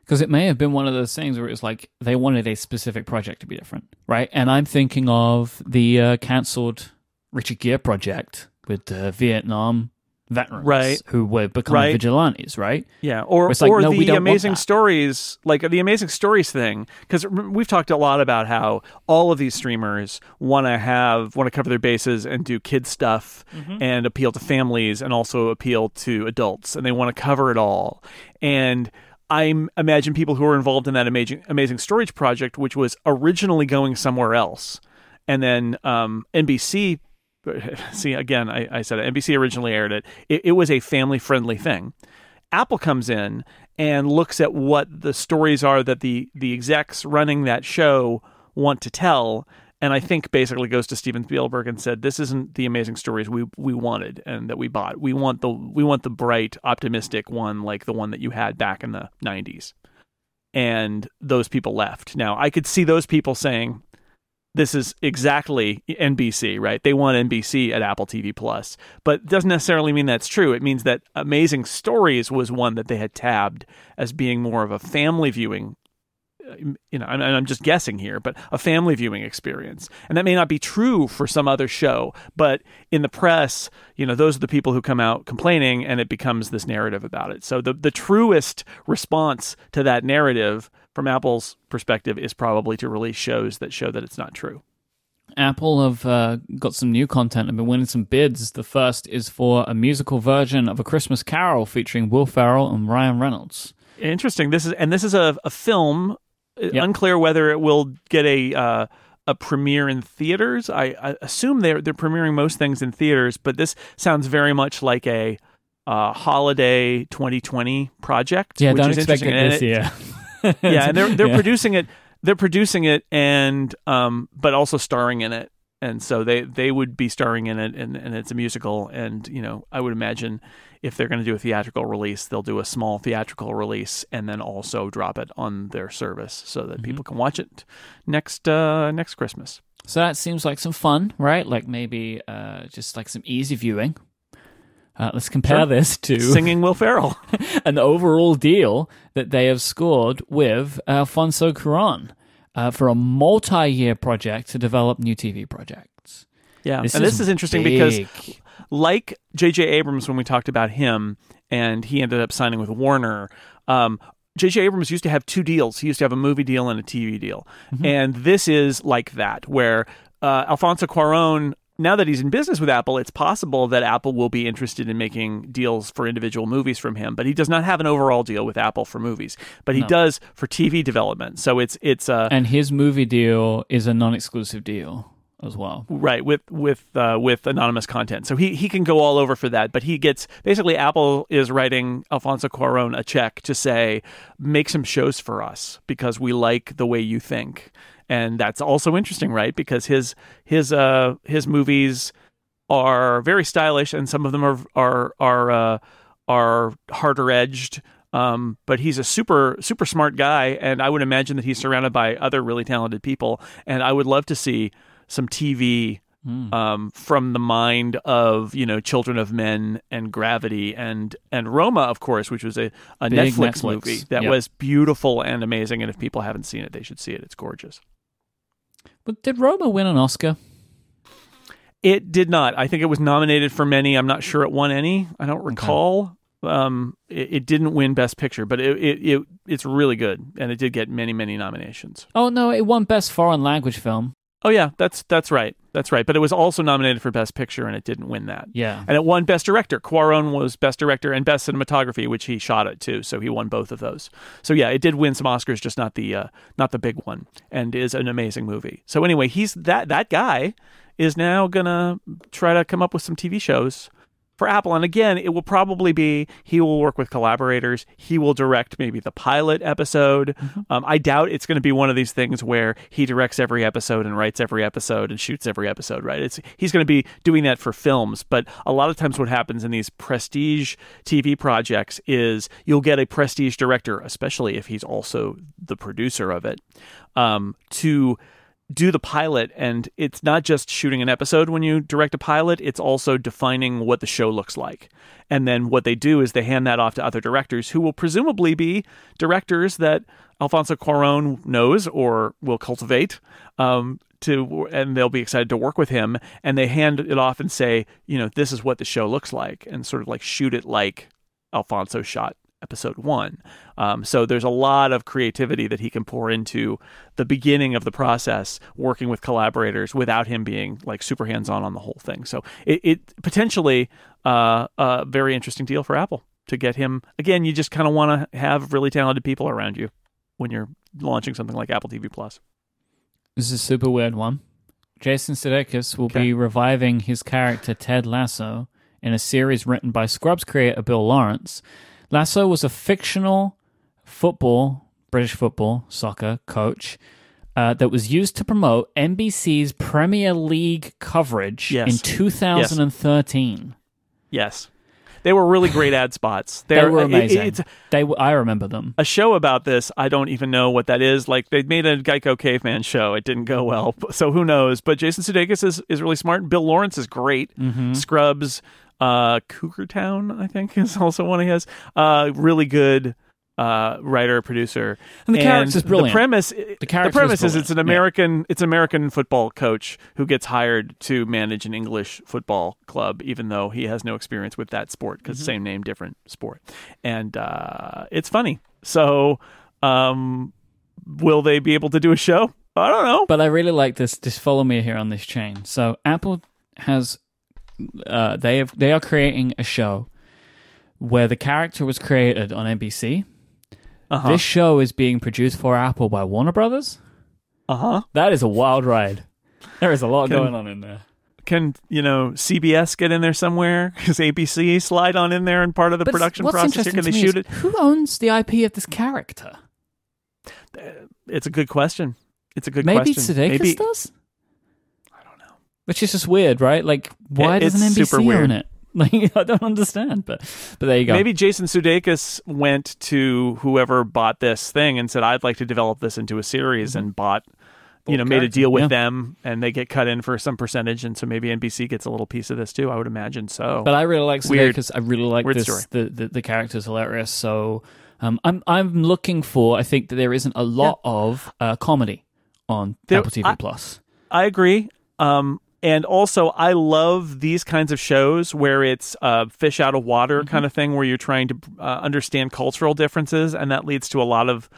Because it may have been one of those things where it's like they wanted a specific project to be different, right? And I'm thinking of the uh, cancelled Richard Gere project with the Vietnam veterans Right. who were becoming Right. vigilantes, right? Yeah, or like, or no, the amazing stories, like the amazing stories thing, because we've talked a lot about how all of these streamers want to have want to cover their bases and do kid stuff Mm-hmm. and appeal to families and also appeal to adults, and they want to cover it all. And I imagine people who were involved in that amazing amazing stories project, which was originally going somewhere else, and then um, NBC. See again, I, I said it. NBC originally aired it. It, it was a family friendly thing. Apple comes in and looks at what the stories are that the the execs running that show want to tell, and I think basically goes to Steven Spielberg and said, "This isn't the amazing stories we we wanted and that we bought. We want the we want the bright, optimistic one like the one that you had back in the '90s." And those people left. Now I could see those people saying, this is exactly NBC, right? They want NBC at Apple TV Plus, but doesn't necessarily mean that's true. It means that Amazing Stories was one that they had tabbed as being more of a family viewing. uh, You know, and I'm just guessing here, but a family viewing experience, and that may not be true for some other show. But in the press, you know, those are the people who come out complaining, and it becomes this narrative about it. So the the truest response to that narrative from Apple's perspective is probably to release shows that show that it's not true. Apple have uh, got some new content and been winning some bids. The first is for a musical version of A Christmas Carol featuring Will Ferrell and Ryan Reynolds. Interesting. This is and this is a, a film. Uh, Yep. Unclear whether it will get a uh, a premiere in theaters. I, I assume they're they're premiering most things in theaters, but this sounds very much like a uh, holiday 2020 project. Yeah, which don't is expect it this year. yeah, and they're they're Yeah. producing it. They're producing it, and um, but also starring in it. And so they, they would be starring in it, and, and it's a musical. And you know, I would imagine if they're going to do a theatrical release, they'll do a small theatrical release, and then also drop it on their service so that people can watch it next uh, next Christmas. So that seems like some fun, right? Like maybe uh, just like some easy viewing. Uh, let's compare Sure. this to Singing Will Ferrell. an overall deal that they have scored with Alfonso Cuarón uh, for a multi-year project to develop new TV projects. Yeah, This and is this is interesting because, like J.J. Abrams, when we talked about him, and he ended up signing with Warner. Um, J.J. Abrams used to have two deals. He used to have a movie deal and a TV deal, and this is like that, where uh, Alfonso Cuarón. Now that he's in business with Apple, it's possible that Apple will be interested in making deals for individual movies from him. But he does not have an overall deal with Apple for movies, but he No. does for TV development. So it's it's uh, and his movie deal is a non-exclusive deal as well. Right with with uh, with anonymous content, so he he can go all over for that. But he gets basically Apple is writing Alfonso Cuarón a check to say make some shows for us because we like the way you think, and that's also interesting, right? Because his his uh his movies are very stylish, and some of them are are are uh, are harder edged. Um, but he's a super super smart guy, and I would imagine that he's surrounded by other really talented people. And I would love to see some TV um, from the mind of you know Children of Men and Gravity and and Roma, of course, which was a, a Netflix, Netflix. movie that Yep. was beautiful and amazing. And if people haven't seen it, they should see it. It's gorgeous. But did Roma win an Oscar? It did not. I think it was nominated for many. I'm not sure it won any. I don't recall. Um, it, it didn't win Best Picture, but it, it, it it's really good, and it did get many many nominations. Oh no, it won Best Foreign Language Film. Oh yeah, that's that's right. That's right. But it was also nominated for Best Picture, and it didn't win that. Yeah. And it won Best Director. Cuarón was Best Director and Best Cinematography, which he shot it too. So he won both of those. So yeah, it did win some Oscars, just not the uh, not the big one, and is an amazing movie. So anyway, he's that that guy is now gonna try to come up with some TV shows for Apple. And again, it will probably be he will work with collaborators. He will direct maybe the pilot episode. Um, I doubt it's going to be one of these things where he directs every episode and writes every episode and shoots every episode. Right? It's he's going to be doing that for films. But a lot of times, what happens in these prestige TV projects is you'll get a prestige director, especially if he's also the producer of it, um, to do the pilot and it's not just shooting an episode when you direct a pilot it's also defining what the show looks like. And then what they do is they hand that off to other directors who will presumably be directors that alfonso cuaron knows or will cultivate um, to and they'll be excited to work with him and they hand it off and say you know this is what the show looks like and sort of like shoot it like alfonso shot episode one. Um, so there's a lot of creativity that he can pour into the beginning of the process, working with collaborators without him being like super hands on on the whole thing. So it, it potentially uh, a very interesting deal for Apple to get him. Again, you just kind of want to have really talented people around you when you're launching something like Apple TV Plus. This is a super weird one. Jason Sudeikis will Okay. be reviving his character Ted Lasso in a series written by Scrubs creator Bill Lawrence. Lasso was a fictional football, British football, soccer coach uh, that was used to promote NBC's Premier League coverage Yes. in 2013. Yes, they were really great ad spots. They They're- were it- amazing. it's they, I remember them. a show about this. I don't even know what that is. Like they made a Geico Caveman show. It didn't go well, so who knows? But Jason Sudeikis is, is really smart. Bill Lawrence is great. Mm-hmm. Scrubs, uh, Cougar Town, I think is also one he has. Uh, really good uh, writer producer. And the character's brilliant. The premise, The character premise is is it's an brilliant. Yeah. American, it's an American football coach who gets hired to manage an English football club, even though he has no experience with that sport because Mm-hmm. same name, different sport, and uh, it's funny. So, um, will they be able to do a show? I don't know. But I really like this. Just follow me here on this chain. So Apple has, uh, they have they are creating a show where the character was created on NBC. Uh-huh. This show is being produced for Apple by Warner Brothers. Uh huh. That is a wild ride. There is a lot Can- going on in there. Can you know CBS get in there somewhere? Because ABC slide on in there and part of the But production process. Can they shoot it? Who owns the IP of this character? It's a good question. It's a good Maybe question. Sudeikis Maybe does. I don't know. Which is just weird, right? Like, why It- doesn't NBC super weird. own it? Like, I don't understand. But but there you go. Maybe Jason Sudeikis went to whoever bought this thing and said, "I'd like to develop this into a series," Mm-hmm. and bought, you know, made a deal with yeah. them and they get cut in for some percentage, and so maybe NBC gets a little piece of this too. I would imagine so. But I really like Weird. because I really like Weird this. story. The, the the character's hilarious. So um, I'm I'm looking for. I think that there isn't a lot of uh, comedy on There- Apple TV I- Plus. I agree. Um, and also, I love these kinds of shows where it's uh, fish out of water Mm-hmm. kind of thing, where you're trying to uh, understand cultural differences, and that leads to a lot of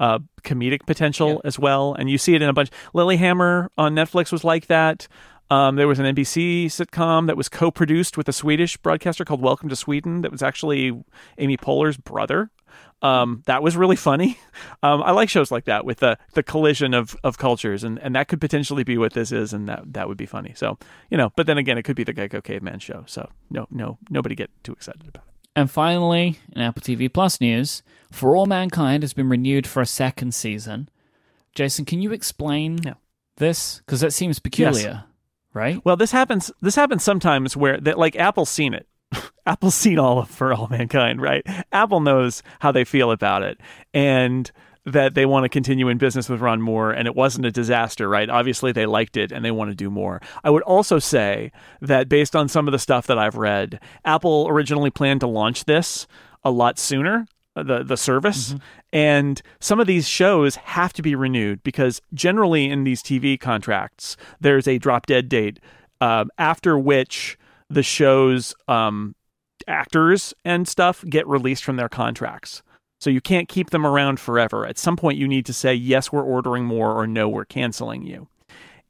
uh, comedic potential as well. And you see it in a bunch. Lilyhammer on Netflix was like that. Um, there was an NBC sitcom that was co-produced with a Swedish broadcaster called Welcome to Sweden. That was actually Amy Poehler's brother. Um, that was really funny. Um, I like shows like that with the the collision of, of cultures, and, and that could potentially be what this is, and that that would be funny. So you know, but then again, it could be the Geico Caveman show. So no, no, nobody get too excited about it. And finally, in Apple TV Plus news, For All Mankind has been renewed for a second season. Jason, can you explain this? Because that seems peculiar, right? Well, this happens. This happens sometimes where that like Apple's seen it. Apple's seen all of For All Mankind, right? Apple knows how they feel about it, and that they want to continue in business with Ron Moore, and it wasn't a disaster, right? Obviously, they liked it and they want to do more. I would also say that based on some of the stuff that I've read, Apple originally planned to launch this a lot sooner. uh, The the service and some of these shows have to be renewed because generally in these TV contracts there's a drop dead date um, after which the show's um, actors and stuff get released from their contracts. So you can't keep them around forever. At some point, you need to say, yes, we're ordering more, or no, we're canceling you.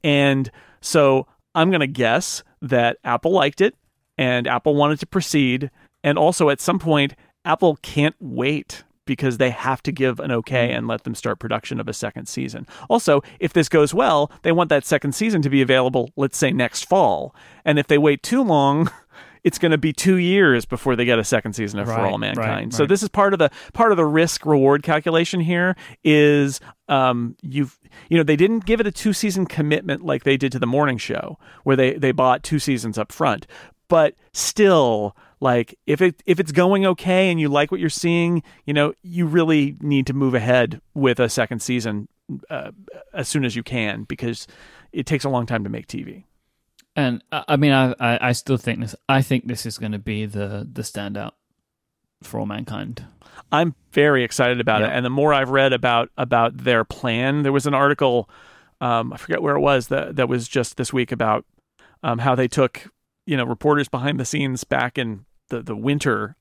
And so I'm going to guess that Apple liked it and Apple wanted to proceed. And also, at some point, Apple can't wait because they have to give an okay and let them start production of a second season. Also, if this goes well, they want that second season to be available, let's say next fall. And if they wait too long, it's going to be two years before they get a second season of For All Mankind. right, So this is part of the part of the risk reward calculation here. Is um, you've you know they didn't give it a two season commitment like they did to the morning show where they they bought two seasons up front, but still like if it if it's going okay and you like what you're seeing, you know you really need to move ahead with a second season uh, as soon as you can because it takes a long time to make TV. And uh, I mean, I, I I still think this. I think this is going to be the the standout for all mankind. I'm very excited about Yeah. it. And the more I've read about about their plan, there was an article, um, I forget where it was that that was just this week about um, how they took you know reporters behind the scenes back in the the winter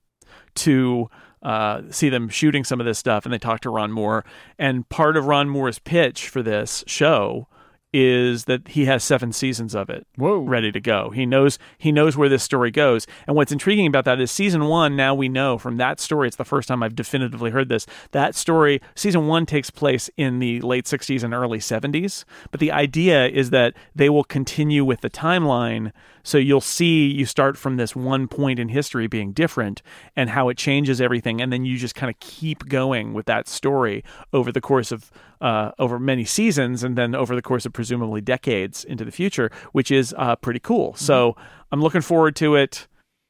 to uh, see them shooting some of this stuff, and they talked to Ron Moore. And part of Ron Moore's pitch for this show is that he has seven seasons of it Whoa! ready to go. He knows he knows where this story goes. And what's intriguing about that is season 1 now we know from that story it's the first time I've definitively heard this. That story season 1 takes place in the late 60s and early 70s, but the idea is that they will continue with the timeline so you'll see you start from this one point in history being different and how it changes everything and then you just kind of keep going with that story over the course of uh, over many seasons and then over the course of presumably decades into the future, which is uh, pretty cool. So I'm looking forward to it.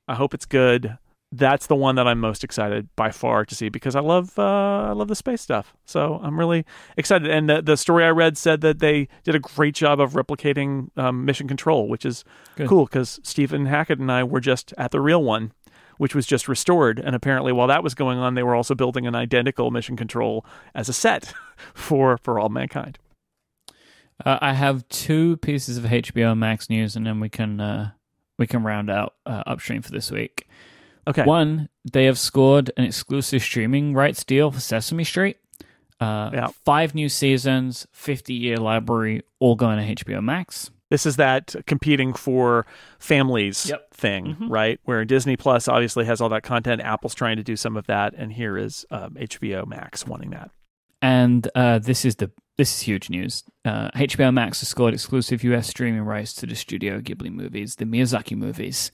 I hope it's good. That's the one that I'm most excited by far to see because I love uh, I love the space stuff. So I'm really excited. And the the story I read said that they did a great job of replicating um, Mission Control, which is Good. cool because Stephen Hackett and I were just at the real one, which was just restored. And apparently, while that was going on, they were also building an identical Mission Control as a set for for all mankind. Uh, I have two pieces of HBO Max news, and then we can uh, we can round out uh, upstream for this week. Okay. One, they have scored an exclusive streaming rights deal for Sesame Street. Uh, Yeah. Five new seasons, 50 year library, all going to HBO Max. This is that competing for families Yep. thing, Mhm. right? Where Disney Plus obviously has all that content. Apple's trying to do some of that, and here is um, HBO Max wanting that. And uh, this is the this is huge news. Uh, HBO Max has scored exclusive US streaming rights to the Studio Ghibli movies, the Miyazaki movies,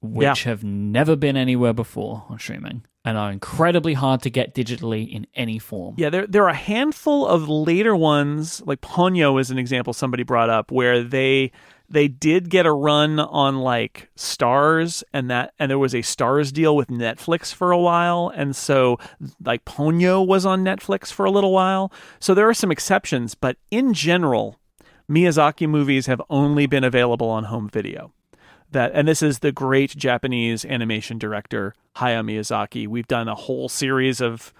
which have never been anywhere before on streaming and are incredibly hard to get digitally in any form. Yeah, there there are a handful of later ones, like Ponyo is an example somebody brought up, where they they did get a run on like Starz and that and there was a Starz deal with Netflix for a while and so like Ponyo was on Netflix for a little while. So there are some exceptions, but in general, Miyazaki movies have only been available on home video. That and this is the great Japanese animation director Hayao Miyazaki. We've done a whole series of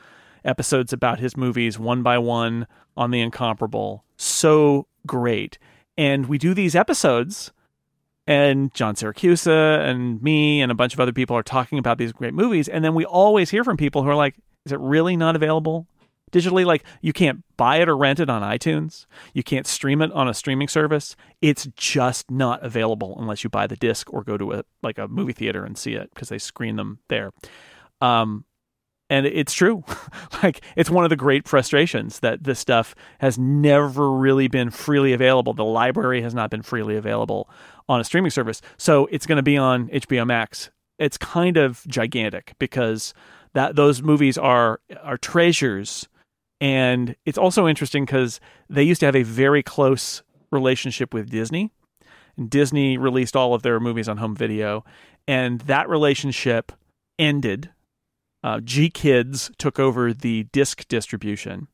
episodes about his movies one by one on the incomparable. So great. And we do these episodes, and John Siracusa and me and a bunch of other people are talking about these great movies. And then we always hear from people who are like, is it really not available digitally? Like, you can't buy it or rent it on iTunes, you can't stream it on a streaming service. It's just not available unless you buy the disc or go to a like a movie theater and see it because they screen them there. Um, and it's true like it's one of the great frustrations that this stuff has never really been freely available the library has not been freely available on a streaming service so it's going to be on hbo max it's kind of gigantic because that those movies are are treasures and it's also interesting because they used to have a very close relationship with disney. And disney released all of their movies on home video. And that relationship ended. Uh, GKIDS took over the disc distribution,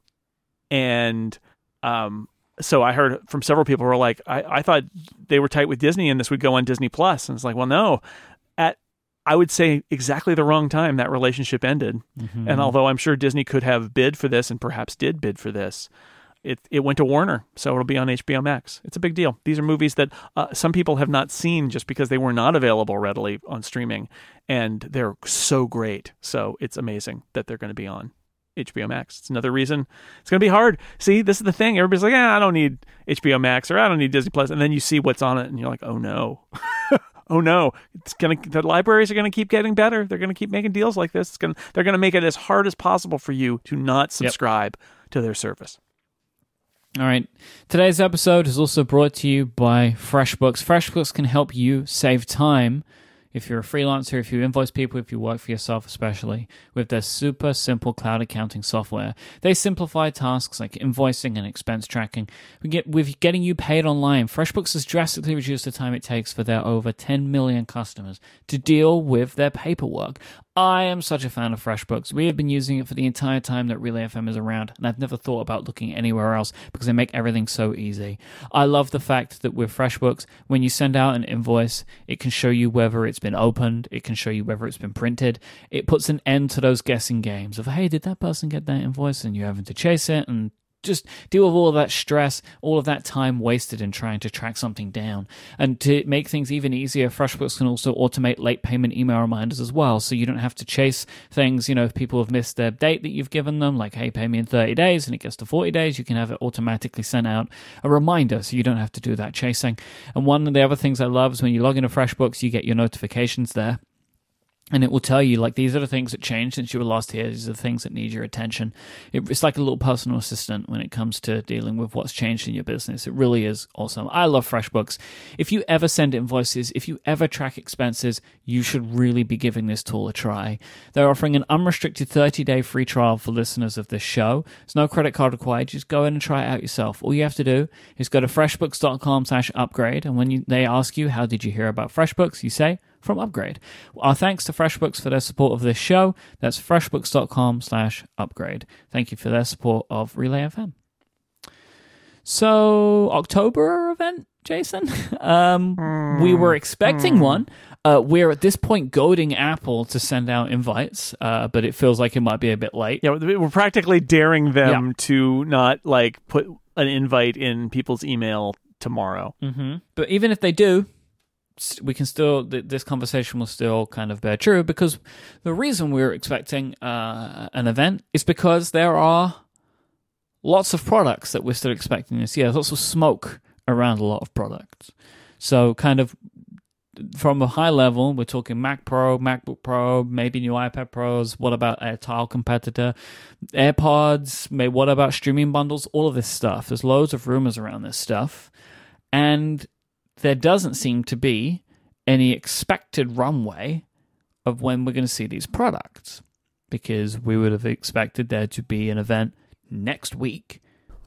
and um, so I heard from several people who were like, I, I thought they were tight with Disney and this would go on Disney Plus. And it's like, well, no, I would say exactly the wrong time that relationship ended. Mm-hmm. And although I'm sure Disney could have bid for this and perhaps did bid for this, it it went to Warner, so it'll be on HBO Max. It's a big deal. These are movies that uh, some people have not seen just because they were not available readily on streaming, and they're so great. So it's amazing that they're going to be on HBO Max. It's another reason it's going to be hard. See, this is the thing. Everybody's like, "Yeah, I don't need HBO Max or I don't need Disney Plus," and then you see what's on it, and you're like, "Oh no." oh no, it's gonna the libraries are gonna keep getting better. They're gonna keep making deals like this. It's gonna they're gonna make it as hard as possible for you to not subscribe yep. to their service. All right. Today's episode is also brought to you by FreshBooks. FreshBooks can help you save time if you're a freelancer, if you invoice people, if you work for yourself, especially, with their super simple cloud accounting software. They simplify tasks like invoicing and expense tracking. We get, with getting you paid online, FreshBooks has drastically reduced the time it takes for their over 10 million customers to deal with their paperwork. I am such a fan of FreshBooks. We have been using it for the entire time that Relay FM is around, and I've never thought about looking anywhere else because they make everything so easy. I love the fact that with FreshBooks, when you send out an invoice, it can show you whether it's been opened, it can show you whether it's been printed. It puts an end to those guessing games of, hey, did that person get that invoice? And you having to chase it and just deal with all of that stress, all of that time wasted in trying to track something down. And to make things even easier, FreshBooks can also automate late payment email reminders as well. So you don't have to chase things, you know, if people have missed their date that you've given them, like, hey, pay me in 30 days, and it gets to 40 days, you can have it automatically sent out a reminder so you don't have to do that chasing. And one of the other things I love is when you log into FreshBooks, you get your notifications there and it will tell you like these are the things that changed since you were last here. These are the things that need your attention. It, it's like a little personal assistant when it comes to dealing with what's changed in your business. It really is awesome. I love freshbooks. If you ever send invoices if you ever track expenses you should really be giving this tool a try. They're offering an unrestricted 30-day free trial for listeners of this show. It's no credit card required. Just go in and try it out yourself. All you have to do is go to freshbooks.com slash upgrade. And when you, they ask you how did you hear about freshbooks? You say from Upgrade. Our thanks to FreshBooks for their support of this show. That's freshbooks.com slash upgrade. Thank you for their support of Relay FM. So, October event, Jason? Um, we were expecting hmm. one. Uh, we're at this point goading Apple to send out invites, uh, but it feels like it might be a bit late. Yeah, we're practically daring them yeah. to not like put an invite in people's email tomorrow. Mm-hmm. But even if they do, we can still this conversation will still kind of bear true because the reason we're expecting uh, an event is because there are lots of products that we're still expecting this year. There's lots of smoke around a lot of products. So kind of from a high level, we're talking Mac Pro, MacBook Pro, maybe new iPad Pros. What about a tile competitor? AirPods. Maybe what about streaming bundles? All of this stuff. There's loads of rumors around this stuff, and there doesn't seem to be any expected runway of when we're going to see these products because we would have expected there to be an event next week,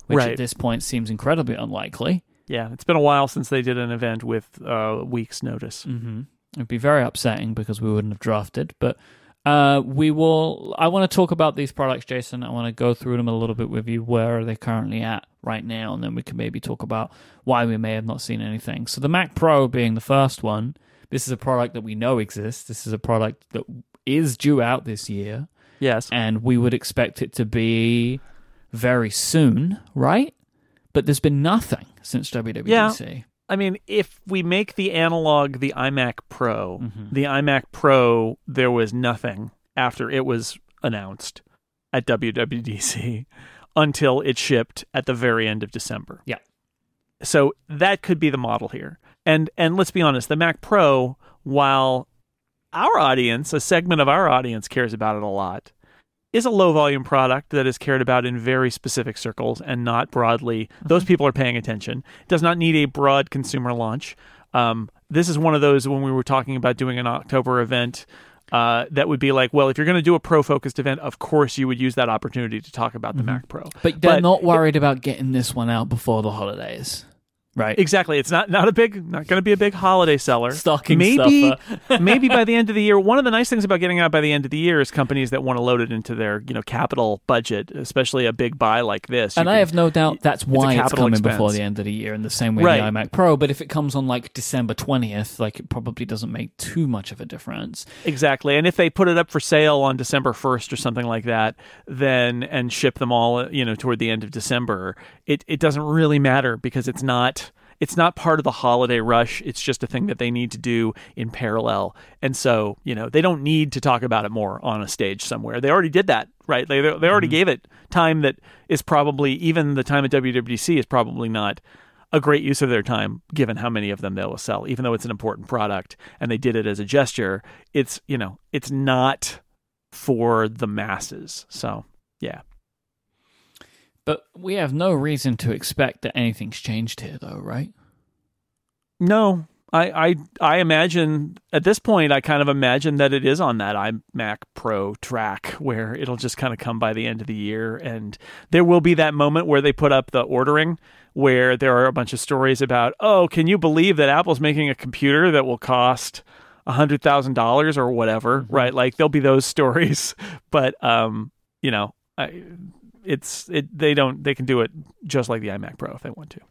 which right. at this point seems incredibly unlikely. Yeah, it's been a while since they did an event with uh, weeks' notice. Mm-hmm. It'd be very upsetting because we wouldn't have drafted. But uh, we will. I want to talk about these products, Jason. I want to go through them a little bit with you. Where are they currently at right now? And then we can maybe talk about why we may have not seen anything. So the Mac Pro being the first one. This is a product that we know exists. This is a product that is due out this year, Yes. and we would expect it to be very soon, right? But there's been nothing since WWDC. I mean, if we make the analog the iMac Pro, Mhm. the iMac Pro, there was nothing after it was announced at WWDC until it shipped at the very end of December. Yeah. So that could be the model here. And and let's be honest, the Mac Pro, while our audience, a segment of our audience cares about it a lot, is a low volume product that is cared about in very specific circles and not broadly. Those people are paying attention. It does not need a broad consumer launch. Um, this is one of those when we were talking about doing an October event. Uh, that would be like, well, if you're going to do a pro focused event, of course you would use that opportunity to talk about the Mac Pro. But they're But not worried about getting this one out before the holidays, right? Exactly. It's not not a big not going to be a big holiday seller. Stocking maybe maybe by the end of the year. One of the nice things about getting out by the end of the year is companies that want to load it into their you know capital budget, especially a big buy like this. And You I have no doubt that's why it's capital coming expense. before the end of the year in the same way Right. the iMac Pro. But if it comes on like December 20th, like it probably doesn't make too much of a difference. exactly. And if they put it up for sale on December first or something like that, then and ship them all you know toward the end of December, it it doesn't really matter because it's not. It's not part of the holiday rush. It's just a thing that they need to do in parallel. And so, you know, they don't need to talk about it more on a stage somewhere. They already did that, right? They, they already mm-hmm. gave it time that is probably, even the time at WWDC is probably not a great use of their time, given how many of them they will sell, even though it's an important product and they did it as a gesture. It's, you know, it's not for the masses. So, yeah. But we have no reason to expect that anything's changed here, though, right? No, I, I I imagine at this point I kind of imagine that it is on that iMac Pro track where it'll just kind of come by the end of the year. And there will be that moment where they put up the ordering where there are a bunch of stories about oh can you believe that Apple's making a computer that will cost a hundred thousand dollars or whatever right? Like there'll be those stories. But um you know I, it's it they don't they can do it just like the iMac Pro if they want to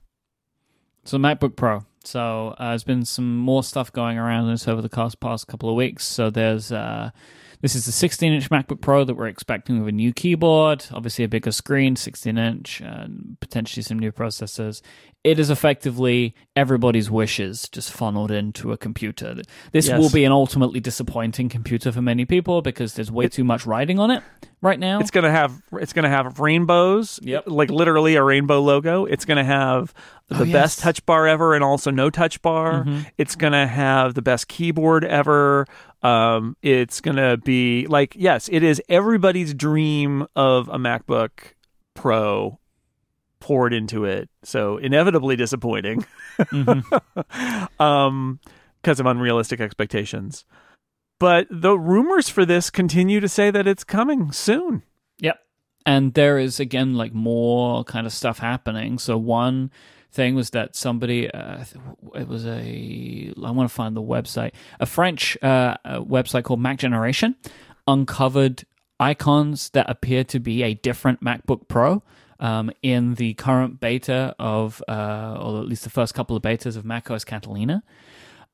So MacBook Pro. So uh, there's been some more stuff going around this over the past, couple of weeks. So there's uh, this is the 16 inch MacBook Pro that we're expecting with a new keyboard, obviously a bigger screen, 16 inch, and potentially some new processors. It is effectively everybody's wishes just funneled into a computer. This Yes. will be an ultimately disappointing computer for many people because there's way too much riding on it right now. It's gonna have it's gonna have rainbows. Yep. Like literally a rainbow logo. It's gonna have the Oh, yes. best touch bar ever and also no touch bar. Mhm. It's gonna have the best keyboard ever. Um, it's gonna be like yes, it is everybody's dream of a MacBook Pro poured into it. So inevitably disappointing. Mhm. um, because of unrealistic expectations. But the rumors for this continue to say that it's coming soon. Yep. And there is again like more kind of stuff happening. So one thing was that somebody uh, it was a I want to find the website. A French uh, website called MacGeneration uncovered icons that appear to be a different MacBook Pro. Um, in the current beta of, uh, or at least the first couple of betas of macOS Catalina,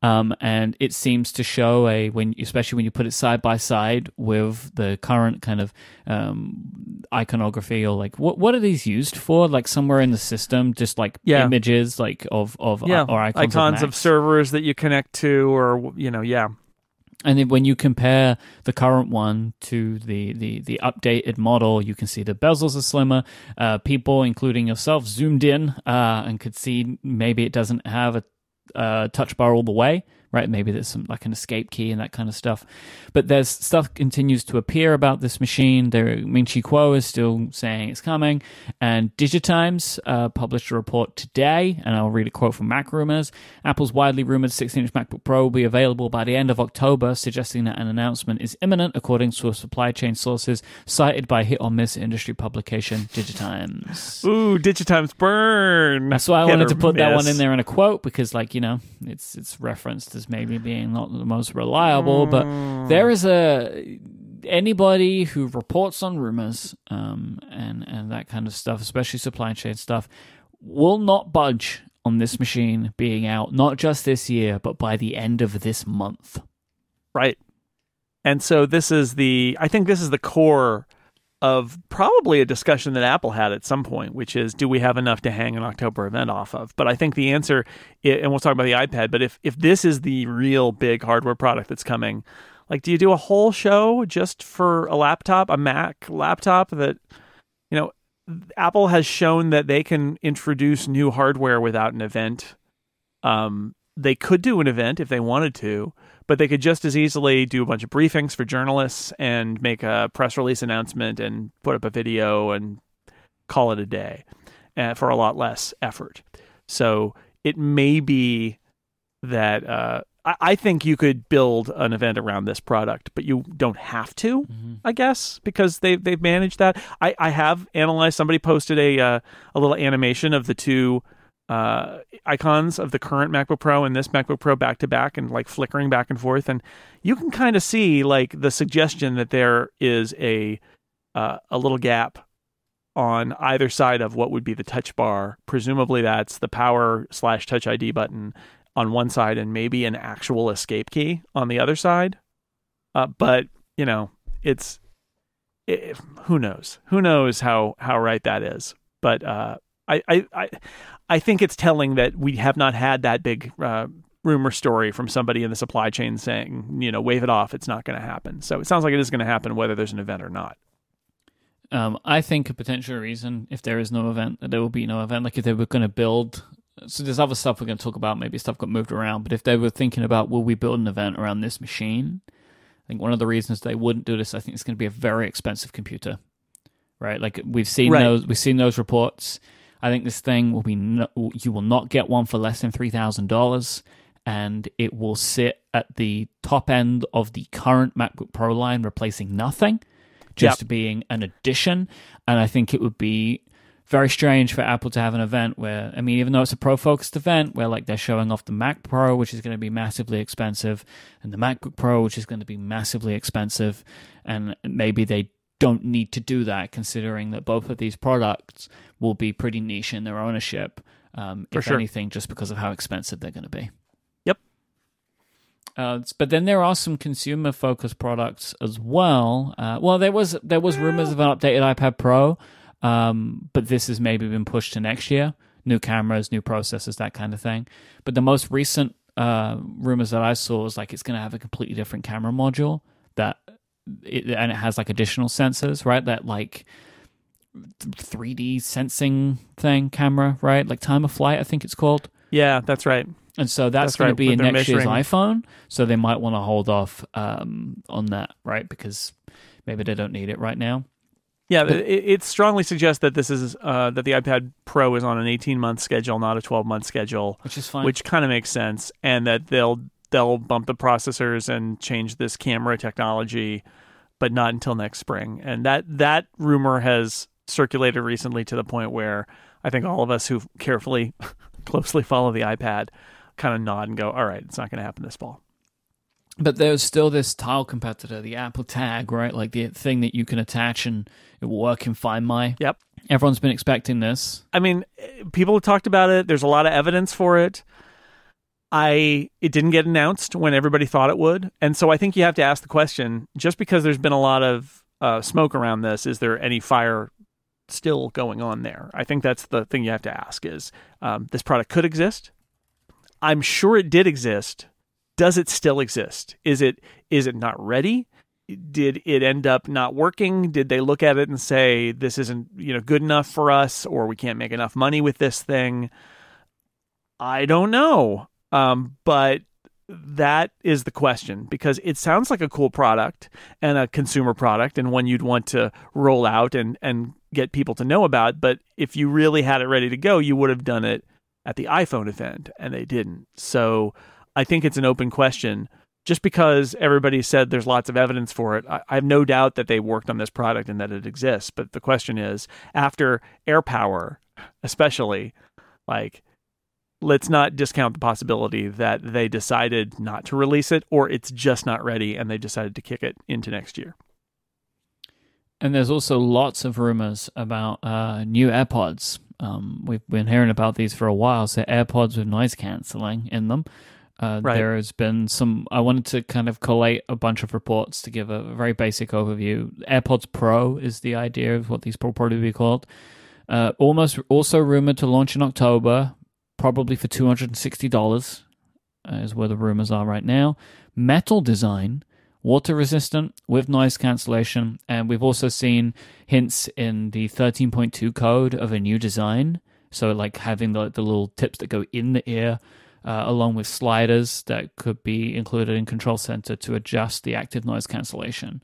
um, and it seems to show a when especially when you put it side by side with the current kind of um, iconography or like what what are these used for? Like somewhere in the system just like Yeah. images like of of yeah, or icons, icons of, of servers that you connect to, or you know, yeah, and then when you compare the current one to the the the updated model you can see the bezels are slimmer. Uh, people including yourself zoomed in uh, and could see maybe it doesn't have a uh, touch bar all the way right? Maybe there's some like an escape key and that kind of stuff. But there's stuff continues to appear about this machine. There, Ming Chi Kuo is still saying it's coming, and Digitimes uh, published a report today, and I'll read a quote from MacRumors. Apple's widely rumored 16-inch MacBook Pro will be available by the end of October, suggesting that an announcement is imminent, according to supply chain sources cited by hit or miss industry publication Digitimes. Ooh, Digitimes burn. That's why I Hit wanted to put that one in there in a quote because, like, you know, it's it's referenced as maybe being not the most reliable, but there is a anybody who reports on rumors um, and and that kind of stuff, especially supply chain stuff, will not budge on this machine being out not just this year, but by the end of this month. Right. And so this is the I think this is the core of probably a discussion that Apple had at some point, which is do we have enough to hang an October event off of? But I think the answer and we'll talk about the iPad, but if if this is the real big hardware product that's coming, like do you do a whole show just for a laptop, a Mac laptop that you know Apple has shown that they can introduce new hardware without an event. Um, they could do an event if they wanted to, but they could just as easily do a bunch of briefings for journalists and make a press release announcement and put up a video and call it a day uh, for a lot less effort. So it may be that uh, I, I think you could build an event around this product, but you don't have to. I guess because they they've managed that. I, I have analyzed. Somebody posted a uh, a little animation of the two uh, icons of the current MacBook Pro and this MacBook Pro back to back and like flickering back and forth, and you can kind of see like the suggestion that there is a uh, a little gap on either side of what would be the touch bar. Presumably, that's the power slash touch ID button on one side and maybe an actual escape key on the other side. Uh, but you know, it's it, who knows? Who knows how how right that is? But uh, I, I I I think it's telling that we have not had that big uh, rumor story from somebody in the supply chain saying, you know, wave it off. It's not going to happen. So it sounds like it is going to happen whether there's an event or not. Um, I think a potential reason, if there is no event, that there will be no event. Like if they were going to build, so there's other stuff we're going to talk about. Maybe stuff got moved around, but if they were thinking about, will we build an event around this machine? I think one of the reasons they wouldn't do this, I think it's going to be a very expensive computer, right? Like we've seen Right. those, we've seen those reports. I think this thing will be, no, you will not get one for less than three thousand dollars, and it will sit at the top end of the current MacBook Pro line, replacing nothing just being an addition. And I think it would be very strange for Apple to have an event where, I mean, even though it's a pro focused event where like they're showing off the Mac Pro, which is going to be massively expensive, and the MacBook Pro, which is going to be massively expensive, and maybe they don't need to do that considering that both of these products will be pretty niche in their ownership. Um, if sure. anything, just because of how expensive they're going to be. Yep. Uh, but then there are some consumer focused products as well. Uh, well, there was there was rumors of an updated iPad Pro, um, but this has maybe been pushed to next year. New cameras, new processors, that kind of thing. But the most recent uh, rumors that I saw was like it's going to have a completely different camera module that, it, and it has like additional sensors, right? That like 3D sensing thing camera, right? Like time of flight, I think it's called. Yeah, that's right. And so that's, That's going right, to be in next year's iPhone. So they might want to hold off um, on that, right? Because maybe they don't need it right now. Yeah, it, it strongly suggests that this is uh, that the iPad Pro is on an 18 month schedule, not a 12 month schedule, Which is fine. which kind of makes sense, and that they'll they'll bump the processors and change this camera technology, but not until next spring. And that that rumor has circulated recently to the point where I think all of us who carefully, closely follow the iPad, kind of nod and go, "All right, it's not going to happen this fall." But there's still this tile competitor, the Apple Tag, right? Like the thing that you can attach and it will work in Find My. Yep. Everyone's been expecting this. I mean, people have talked about it. There's a lot of evidence for it. I it didn't get announced when everybody thought it would, and so I think you have to ask the question: just because there's been a lot of uh, smoke around this, is there any fire still going on there? I think that's the thing you have to ask: is um, this product could exist? I'm sure it did exist. Does it still exist? Is it is it not ready? Did it end up not working? Did they look at it and say this isn't you know good enough for us, or we can't make enough money with this thing? I don't know. Um, but that is the question because it sounds like a cool product and a consumer product and one you'd want to roll out and, and get people to know about. But if you really had it ready to go, you would have done it at the iPhone event and they didn't. So I think it's an open question. Just because everybody said there's lots of evidence for it, I, have no doubt that they worked on this product and that it exists. But the question is, after AirPower, especially, like, let's not discount the possibility that they decided not to release it or it's just not ready and they decided to kick it into next year. And there's also lots of rumors about uh, new AirPods. Um, we've been hearing about these for a while. So AirPods with noise canceling in them. Uh, Right. There has been some. I wanted to kind of collate a bunch of reports to give a very basic overview. AirPods Pro is the idea of what these will probably be called. Uh, almost also rumored to launch in October, probably for two hundred and sixty dollars, uh, is where the rumors are right now. Metal design, water resistant with noise cancellation, and we've also seen hints in the thirteen point two code of a new design. So like having the the little tips that go in the ear uh, along with sliders that could be included in Control Center to adjust the active noise cancellation.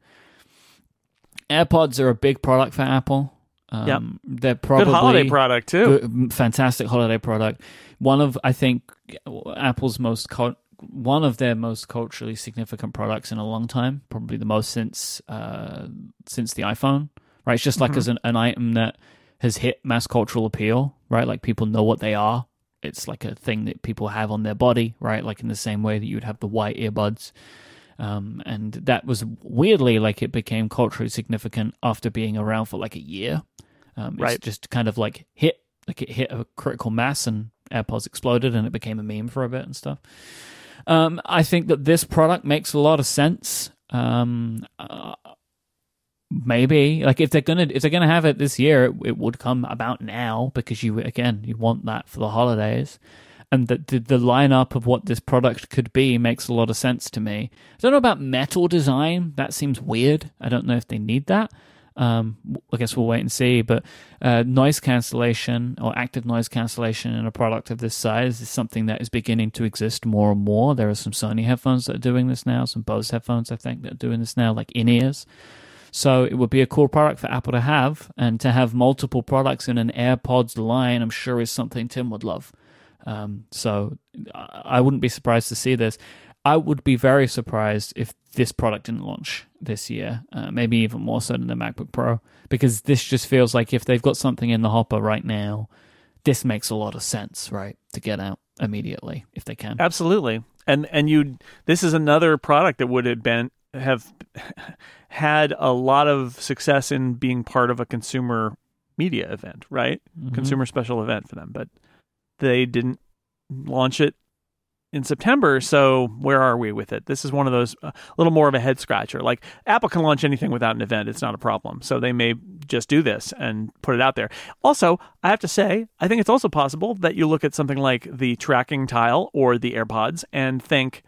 AirPods are a big product for Apple. Um, Yep. They're probably Good holiday product too. good- fantastic holiday product. One of I think Apple's most cult- one of their most culturally significant products in a long time. Probably the most since uh, since the iPhone. Right, it's just like Mhm. as an, an item that has hit mass cultural appeal. Right, like people know what they are. It's like a thing that people have on their body. Right, like in the same way that you would have the white earbuds. Um, and that was weirdly like it became culturally significant after being around for like a year. Um, it's Right. just kind of like hit, like it hit a critical mass, and AirPods exploded, and it became a meme for a bit and stuff. Um, I think that this product makes a lot of sense. Um, uh, maybe like if they're gonna if they're gonna have it this year, it, it would come about now because you again you want that for the holidays. And the, the the lineup of what this product could be makes a lot of sense to me. I don't know about metal design. That seems weird. I don't know if they need that. Um, I guess we'll wait and see. But uh, noise cancellation or active noise cancellation in a product of this size is something that is beginning to exist more and more. There are some Sony headphones that are doing this now, some Bose headphones, I think, that are doing this now, like in ears. So it would be a cool product for Apple to have, and to have multiple products in an AirPods line, I'm sure is something Tim would love. Um, so I wouldn't be surprised to see this. I would be very surprised if this product didn't launch this year, uh, maybe even more so than the MacBook Pro, because this just feels like if they've got something in the hopper right now, this makes a lot of sense, right, to get out immediately if they can. Absolutely. And and you this is another product that would have been have had a lot of success in being part of a consumer media event, right? Mhm. Consumer special event for them, but they didn't launch it in September. So where are we with it? This is one of those a little more of a head scratcher. Like Apple can launch anything without an event; it's not a problem. So they may just do this and put it out there. Also, I have to say, I think it's also possible that you look at something like the tracking tile or the AirPods and think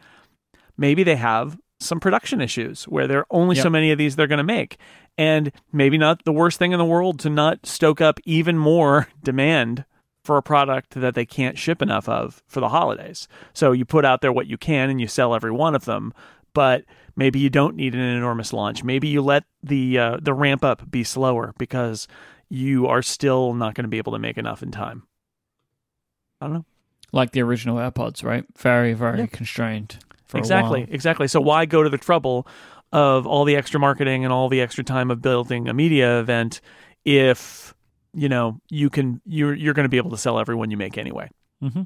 maybe they have some production issues where there are only so many of these they're going to make. And maybe not the worst thing in the world to not stoke up even more demand for a product that they can't ship enough of for the holidays. So you put out there what you can and you sell every one of them, but maybe you don't need an enormous launch. Maybe you let the uh, the ramp up be slower because you are still not going to be able to make enough in time. I don't know. Like the original AirPods, right? Very, very Yeah. constrained. For a exactly, exactly. So why go to the trouble of all the extra marketing and all the extra time of building a media event if you know you can you're you're going to be able to sell everyone you make anyway. hmm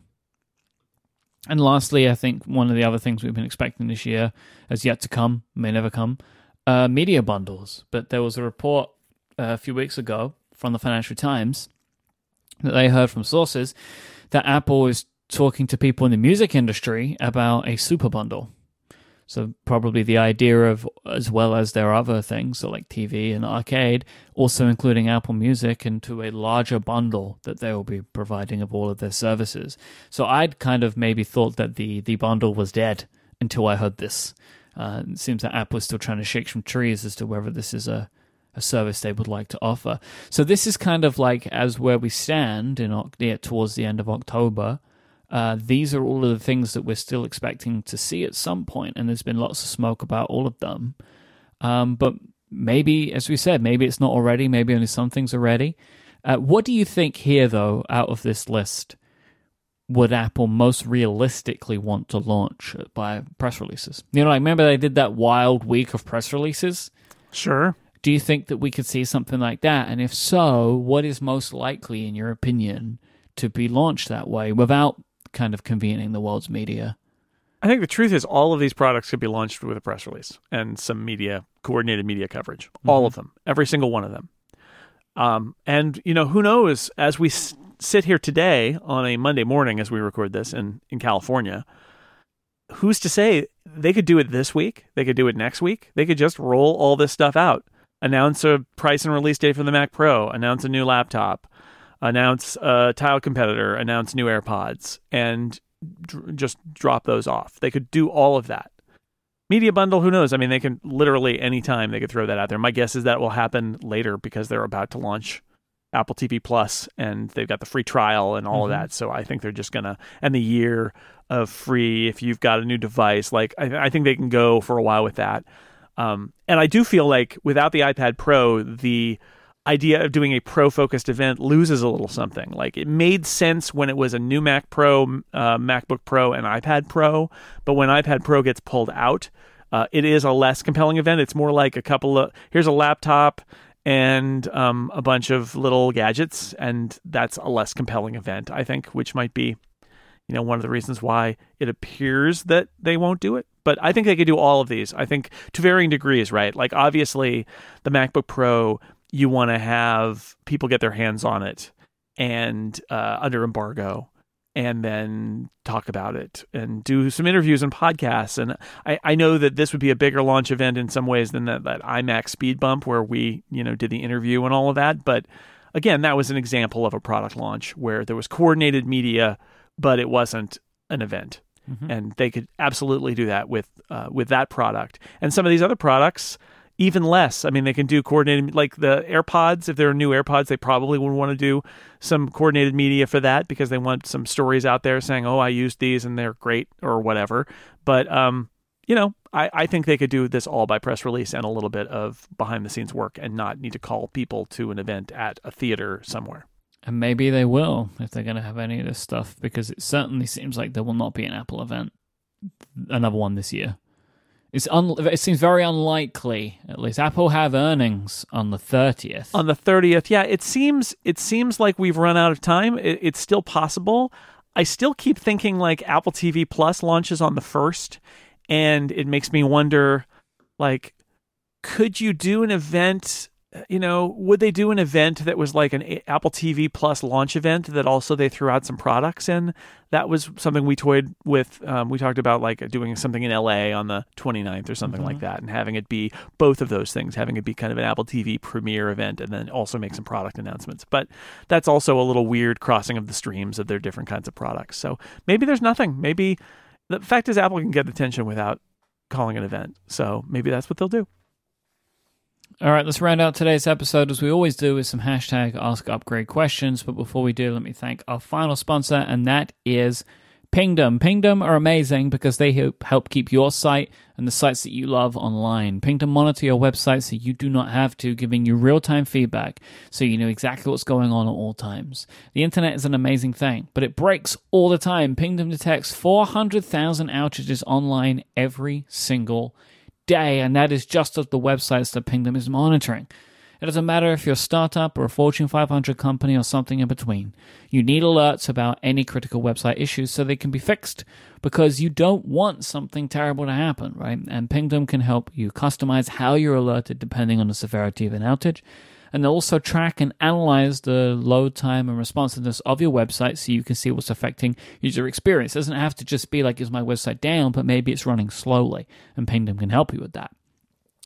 And lastly, I think one of the other things we've been expecting this year has yet to come, may never come, uh, media bundles. But there was a report uh, a few weeks ago from the Financial Times that they heard from sources that Apple is talking to people in the music industry about a super bundle. So probably the idea of, as well as their other things, so like TV and arcade, also including Apple Music into a larger bundle that they will be providing of all of their services. So I'd kind of maybe thought that the the bundle was dead until I heard this. Uh, it seems that Apple is still trying to shake some trees as to whether this is a a service they would like to offer. So this is kind of like as where we stand in yeah, towards the end of October. Uh, these are all of the things that we're still expecting to see at some point, and there's been lots of smoke about all of them. Um, but maybe, as we said, maybe it's not already. Maybe only some things are ready. Uh, what do you think here, though, out of this list? Would Apple most realistically want to launch by press releases? You know, like remember they did that wild week of press releases. Sure. Do you think that we could see something like that? And if so, what is most likely, in your opinion, to be launched that way without kind of convening the world's media? I think the truth is all of these products could be launched with a press release and some media coordinated media coverage. Mm-hmm. All of them, every single one of them. Um, and you know, who knows? As we s- sit here today on a Monday morning, as we record this in in California, who's to say they could do it this week? They could do it next week. They could just roll all this stuff out announce a price and release date for the Mac Pro, announce a new laptop, announce a tile competitor, announce new AirPods, and dr- just drop those off. They could do all of that. Media bundle, who knows? I mean, they can literally anytime they could throw that out there. My guess is that will happen later because they're about to launch Apple TV Plus and they've got the free trial and all mm-hmm. of that. So I think they're just gonna and the year of free if you've got a new device. Like I, I think they can go for a while with that. Um, and I do feel like without the iPad Pro, the idea of doing a pro focused event loses a little something. Like it made sense when it was a new Mac Pro, uh, MacBook Pro, and iPad Pro, but when iPad Pro gets pulled out, uh, it is a less compelling event. It's more like a couple of here's a laptop and um, a bunch of little gadgets, and that's a less compelling event, I think, which might be you know one of the reasons why it appears that they won't do it but i think they could do all of these i think to varying degrees right like obviously the macbook pro you want to have people get their hands on it and uh, under embargo and then talk about it and do some interviews and podcasts. And I, I know that this would be a bigger launch event in some ways than that, that iMac speed bump where we, you know, did the interview and all of that. But again, that was an example of a product launch where there was coordinated media but it wasn't an event. Mm-hmm. And they could absolutely do that with uh, with that product. And some of these other products, even less. I mean, they can do coordinated, like the AirPods. If there are new AirPods, they probably would want to do some coordinated media for that because they want some stories out there saying, "Oh, I used these and they're great" or whatever. But um, you know, I, I think they could do this all by press release and a little bit of behind the scenes work and not need to call people to an event at a theater somewhere. And maybe they will if they're going to have any of this stuff, because it certainly seems like there will not be an Apple event, another one this year. It's un- it seems very unlikely. At least Apple have earnings on the thirtieth. On the thirtieth, yeah. It seems it seems like we've run out of time. It, it's still possible. I still keep thinking like Apple TV Plus launches on the first, and it makes me wonder, like, could you do an event you know, would they do an event that was like an Apple TV Plus launch event that also they threw out some products in? That was something we toyed with. Um, we talked about like doing something in LA on the 29th or something mm-hmm. like that and having it be both of those things, having it be kind of an Apple TV premiere event and then also make some product announcements. But that's also a little weird crossing of the streams of their different kinds of products. So maybe there's nothing. Maybe the fact is Apple can get attention without calling an event. So maybe that's what they'll do. All right, let's round out today's episode as we always do with some hashtag ask upgrade questions. But before we do, let me thank our final sponsor, and that is Pingdom. Pingdom are amazing because they help, help keep your site and the sites that you love online. Pingdom monitor your website so you do not have to, giving you real time feedback so you know exactly what's going on at all times. The internet is an amazing thing, but it breaks all the time. Pingdom detects 400,000 outages online every single day, and that is just of the websites that Pingdom is monitoring. It doesn't matter if you're a startup or a Fortune 500 company or something in between. You need alerts about any critical website issues so they can be fixed because you don't want something terrible to happen, right? And Pingdom can help you customize how you're alerted depending on the severity of an outage and they'll also track and analyze the load time and responsiveness of your website so you can see what's affecting user experience. It doesn't have to just be like, is my website down, but maybe it's running slowly, and Pingdom can help you with that.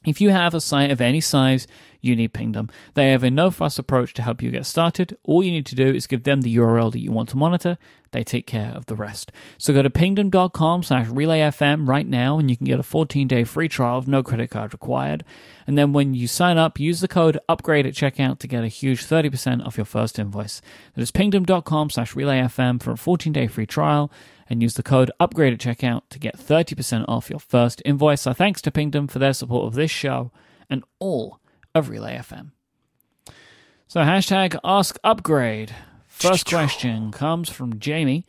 If you have a site of any size, you need Pingdom. They have a no fuss approach to help you get started. All you need to do is give them the URL that you want to monitor. They take care of the rest. So go to pingdom.com slash relayfm right now and you can get a 14 day free trial of no credit card required. And then when you sign up, use the code upgrade at checkout to get a huge 30% off your first invoice. That is pingdom.com slash relayfm for a 14 day free trial and use the code upgrade at checkout to get 30% off your first invoice. So thanks to Pingdom for their support of this show and all of Relay FM. So hashtag ask upgrade. First question comes from Jamie.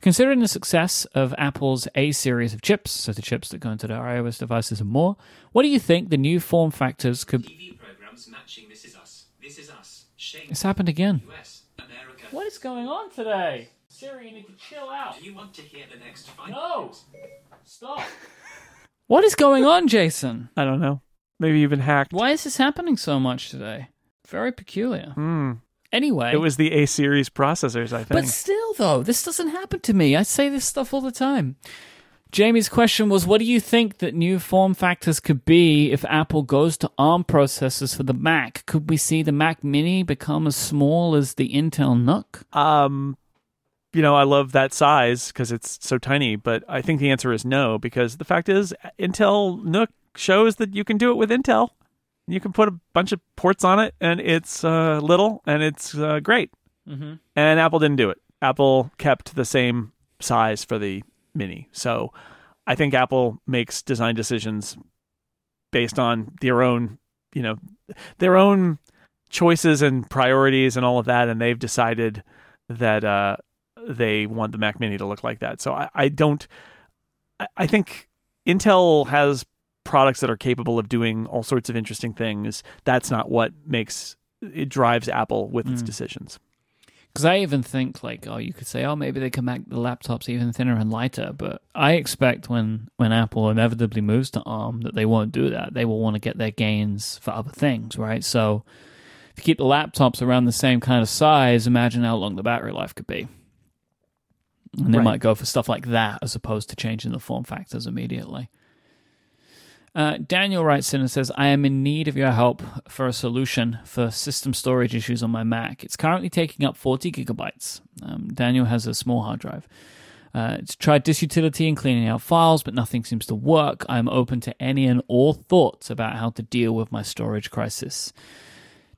Considering the success of Apple's A series of chips, so the chips that go into their iOS devices and more, what do you think the new form factors could TV programs matching This Is Us. This Is Us. Shane. It's happened again. US. America. What is going on today? Siri, you need to chill out. Do you want to hear the next five No. Stop. What is going on, Jason? I don't know. Maybe you've been hacked. Why is this happening so much today? Very peculiar. Hmm. Anyway, It was the A series processors, I think. But still, though, this doesn't happen to me. I say this stuff all the time. Jamie's question was What do you think that new form factors could be if Apple goes to ARM processors for the Mac? Could we see the Mac Mini become as small as the Intel NUC? um, you know, I love that size because it's so tiny, but I think the answer is no because the fact is, Intel NUC shows that you can do it with Intel. You can put a bunch of ports on it, and it's uh, little and it's uh, great. Mm-hmm. And Apple didn't do it. Apple kept the same size for the Mini. So I think Apple makes design decisions based on their own, you know, their own choices and priorities and all of that, and they've decided that uh, they want the Mac Mini to look like that. So I, I don't. I- I think Intel has products that are capable of doing all sorts of interesting things. That's not what makes it drives Apple with its Mm. decisions. Because I even think, like, oh, you could say, oh, maybe they can make the laptops even thinner and lighter. But I expect when, when Apple inevitably moves to ARM that they won't do that. They will want to get their gains for other things, right? So if you keep the laptops around the same kind of size, imagine how long the battery life could be. And they Right. might go for stuff like that as opposed to changing the form factors immediately. Uh, Daniel writes in and says, I am in need of your help for a solution for system storage issues on my Mac. It's currently taking up 40 gigabytes. Um, Daniel has a small hard drive. Uh, it's tried Disk Utility and cleaning out files, but nothing seems to work. I'm open to any and all thoughts about how to deal with my storage crisis.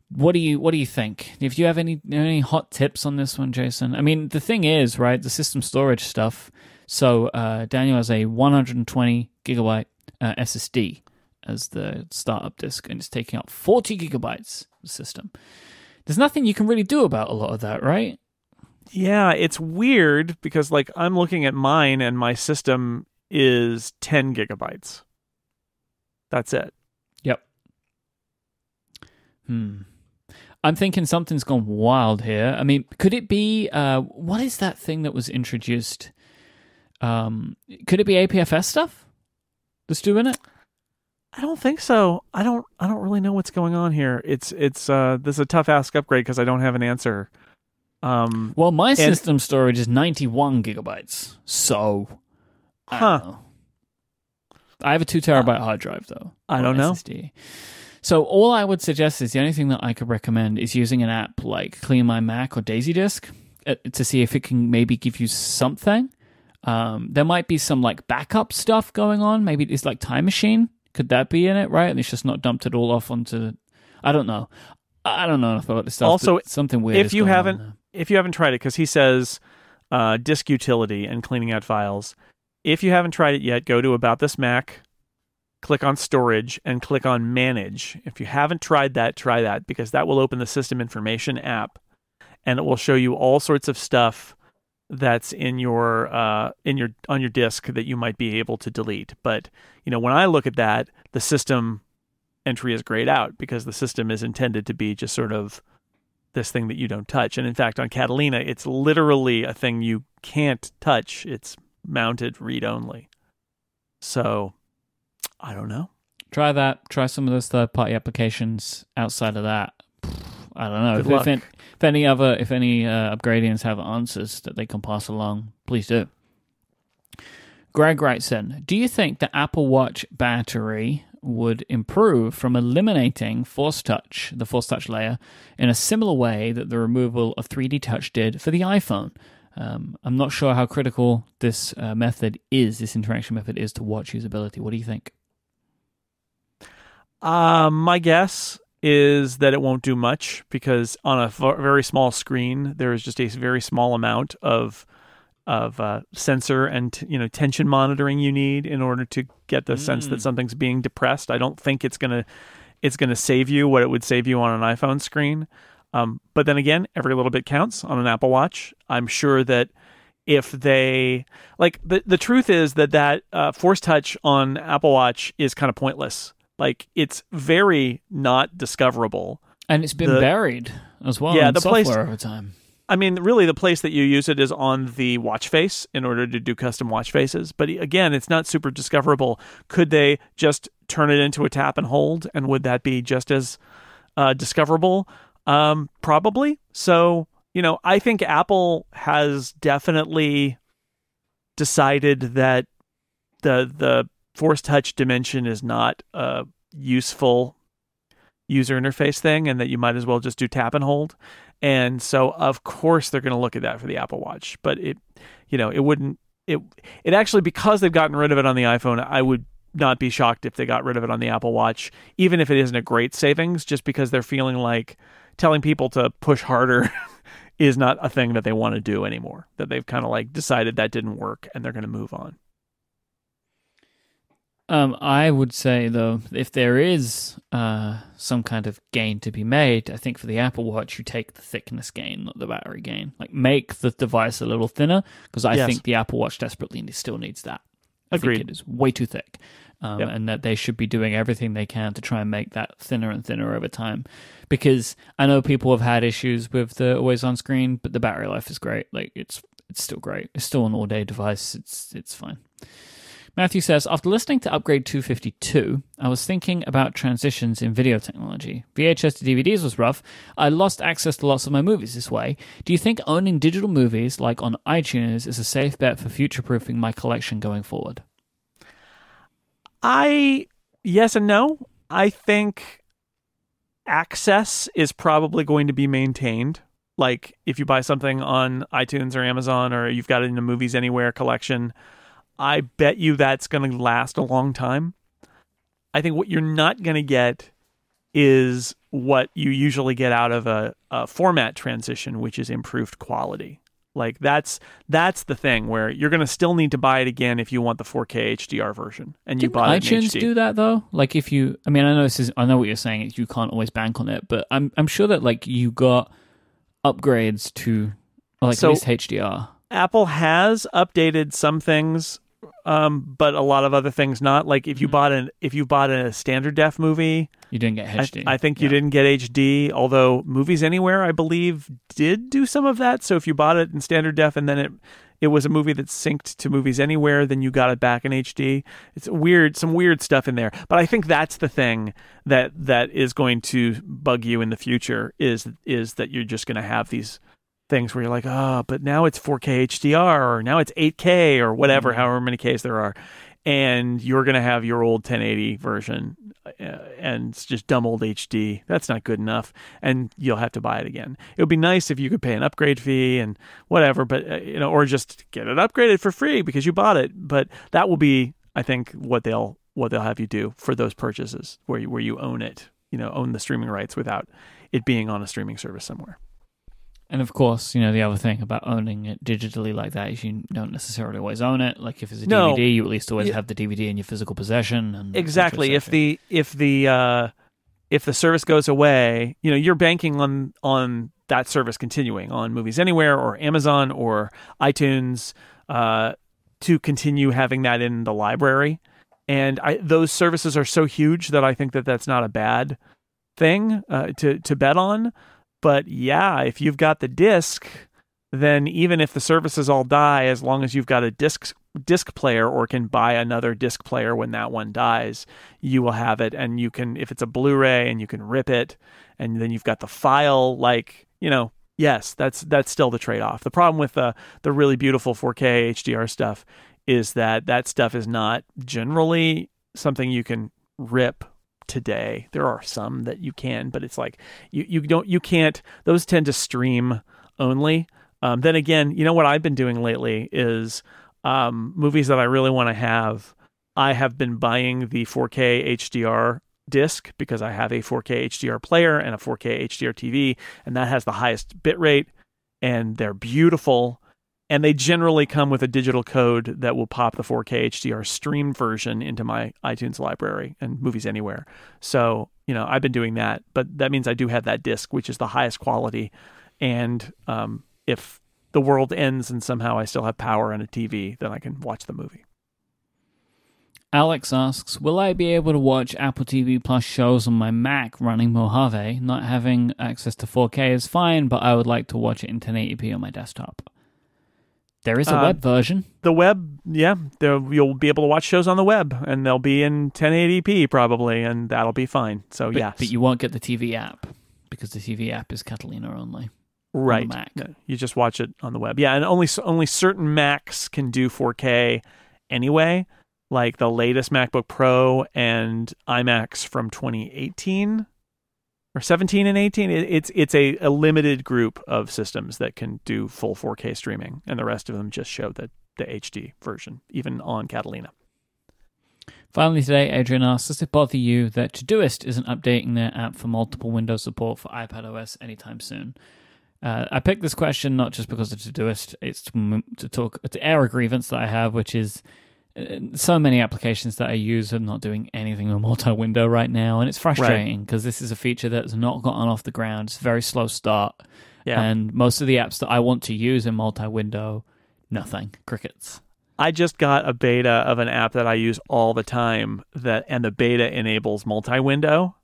What do you What do you think? If you have any any hot tips on this one, Jason? I mean, the thing is, right, the system storage stuff. So uh, Daniel has a 120 gigabyte uh, SSD as the startup disk, and it's taking up 40 gigabytes of system. There's nothing you can really do about a lot of that, right? Yeah, it's weird because like I'm looking at mine and my system is 10 gigabytes. That's it. Yep. Hmm. I'm thinking something's gone wild here. I mean, could it be uh what is that thing that was introduced? Um could it be APFS stuff? That's doing it? I don't think so. I don't I don't really know what's going on here. It's it's uh this is a tough ask upgrade because I don't have an answer. Um Well, my system storage is 91 gigabytes. So I don't Huh. know. I have a 2 terabyte hard drive though. I don't know. So all I would suggest is the only thing that I could recommend is using an app like CleanMyMac or DaisyDisk uh, to see if it can maybe give you something. Um, there might be some like backup stuff going on. Maybe it's like Time Machine. Could that be in it? Right, and it's just not dumped it all off onto. I don't know. I don't know enough about this stuff. Also, something weird. if you haven't- if you haven't tried it cuz he says uh disk utility and cleaning out files. If you haven't tried it yet, go to about this Mac, click on storage and click on manage. If you haven't tried that, try that because that will open the system information app and it will show you all sorts of stuff that's in your uh in your on your disk that you might be able to delete. But, you know, when I look at that, the system entry is grayed out because the system is intended to be just sort of this thing that you don't touch. And in fact, on Catalina, it's literally a thing you can't touch. It's mounted read only. So, I don't know. try that. Try some of those third party applications outside of that. I don't know if, if, if any other if any uh, upgradians have answers that they can pass along, please do. Greg writes in, do you think the Apple Watch battery would improve from eliminating Force Touch, the Force Touch layer, in a similar way that the removal of 3D Touch did for the iPhone. Um, I'm not sure how critical this uh, method is, this interaction method is to watch usability. What do you think? Uh, my guess is that it won't do much because on a very small screen, there is just a very small amount of of uh, sensor and you know tension monitoring you need in order to get the mm. sense that mm. something's being depressed. I don't think it's gonna it's gonna save you what it would save you on an iPhone screen. Um, but then again, every little bit counts on an Apple Watch. I'm sure that if they like the the truth is that that uh, Force Touch on Apple Watch is kind of pointless. Like it's very not discoverable, and it's been the, buried as well. Yeah, the place over time. I mean, really, the place that you use it is on the watch face in order to do custom watch faces. But again, it's not super discoverable. Could they just turn it into a tap and hold, and would that be just as uh, discoverable? Um, probably. So, you know, I think Apple has definitely decided that the the Force Touch dimension is not a useful user interface thing, and that you might as well just do tap and hold. And so of course they're going to look at that for the Apple Watch, but it you know, it wouldn't it it actually because they've gotten rid of it on the iPhone, I would not be shocked if they got rid of it on the Apple Watch, even if it isn't a great savings, just because they're feeling like telling people to push harder is not a thing that they want to do anymore. That they've kind of like decided that didn't work and they're going to move on. Um, I would say though, if there is uh, some kind of gain to be made, I think for the Apple Watch, you take the thickness gain, not the battery gain. Like make the device a little thinner, because I yes. think the Apple Watch desperately still needs that. I Agreed. think it is way too thick, um, yep. and that they should be doing everything they can to try and make that thinner and thinner over time. Because I know people have had issues with the always on screen, but the battery life is great. Like it's it's still great. It's still an all day device. It's it's fine. Matthew says, after listening to Upgrade 252, I was thinking about transitions in video technology. VHS to DVDs was rough. I lost access to lots of my movies this way. Do you think owning digital movies, like on iTunes, is a safe bet for future proofing my collection going forward? I, yes and no. I think access is probably going to be maintained. Like if you buy something on iTunes or Amazon or you've got it in a movies anywhere collection, I bet you that's going to last a long time. I think what you're not going to get is what you usually get out of a, a, format transition, which is improved quality. Like that's that's the thing where you're going to still need to buy it again if you want the 4K HDR version, and you buy iTunes do that though. Like if you, I mean, I know this is, I know what you're saying. You can't always bank on it, but I'm I'm sure that like you got upgrades to like so, at least HDR. Apple has updated some things um, but a lot of other things not. Like if you mm-hmm. bought an if you bought a standard def movie, you didn't get HD. I, I think you didn't get HD. Although Movies Anywhere, I believe, did do some of that. So if you bought it in standard def and then it it was a movie that synced to Movies Anywhere, then you got it back in HD. It's weird, some weird stuff in there. But I think that's the thing that that is going to bug you in the future is is that you're just going to have these things where you're like, oh, but now it's 4K HDR or now it's 8K or whatever, mm-hmm. however many Ks there are. And you're going to have your old 1080 version uh, and it's just dumb old HD. That's not good enough. And you'll have to buy it again. It would be nice if you could pay an upgrade fee and whatever, but, uh, you know, or just get it upgraded for free because you bought it. But that will be, I think, what they'll, what they'll have you do for those purchases where you, where you own it, you know, own the streaming rights without it being on a streaming service somewhere. And of course, you know, the other thing about owning it digitally like that is you don't necessarily always own it. Like if it's a no. DVD, you at least always yeah. have the DVD in your physical possession. And exactly. If the if the uh, if the service goes away, you know, you're banking on on that service continuing on Movies Anywhere or Amazon or iTunes uh, to continue having that in the library. And I, those services are so huge that I think that that's not a bad thing uh, to to bet on. But yeah, if you've got the disc, then even if the services all die, as long as you've got a disc disc player or can buy another disc player when that one dies, you will have it. And you can, if it's a Blu-ray, and you can rip it, and then you've got the file. Like you know, yes, that's that's still the trade-off. The problem with the the really beautiful 4K HDR stuff is that that stuff is not generally something you can rip today. There are some that you can, but it's like you you don't you can't. Those tend to stream only. Um, then again, you know what I've been doing lately is um, movies that I really want to have. I have been buying the 4K HDR disc because I have a 4K HDR player and a 4K HDR TV, and that has the highest bit rate, and they're beautiful. And they generally come with a digital code that will pop the 4K HDR stream version into my iTunes library and Movies Anywhere. So, you know, I've been doing that, but that means I do have that disc, which is the highest quality. And um, if the world ends and somehow I still have power and a TV, then I can watch the movie. Alex asks, "Will I be able to watch Apple TV Plus shows on my Mac running Mojave? Not having access to 4K is fine, but I would like to watch it in 1080p on my desktop." There is a Uh, web version. The web, yeah, there, you'll be able to watch shows on the web, and they'll be in 1080p probably, and that'll be fine. So yes, but you won't get the TV app because the TV app is Catalina only. right. Mac. No, you just watch it on the web. Yeah, and only only certain Macs can do 4K anyway, like the latest MacBook Pro and iMacs from 2018 or 17 and 18. It, it's it's a, a limited group of systems that can do full 4K streaming, and the rest of them just show the the HD version, even on Catalina. Finally, today, Adrian asks, Does it bother you that Todoist isn't updating their app for multiple Windows support for iPad OS anytime soon? Uh, I picked this question not just because of Todoist, it's to, talk to air a grievance that I have, which is Uh, so many applications that I use are not doing anything with multi-window right now, and it's frustrating because this is a feature that's not gotten off the ground. It's a very slow start, Yeah. and most of the apps that I want to use in multi-window, nothing, crickets. I just got a beta of an app that I use all the time that and the beta enables multi-window.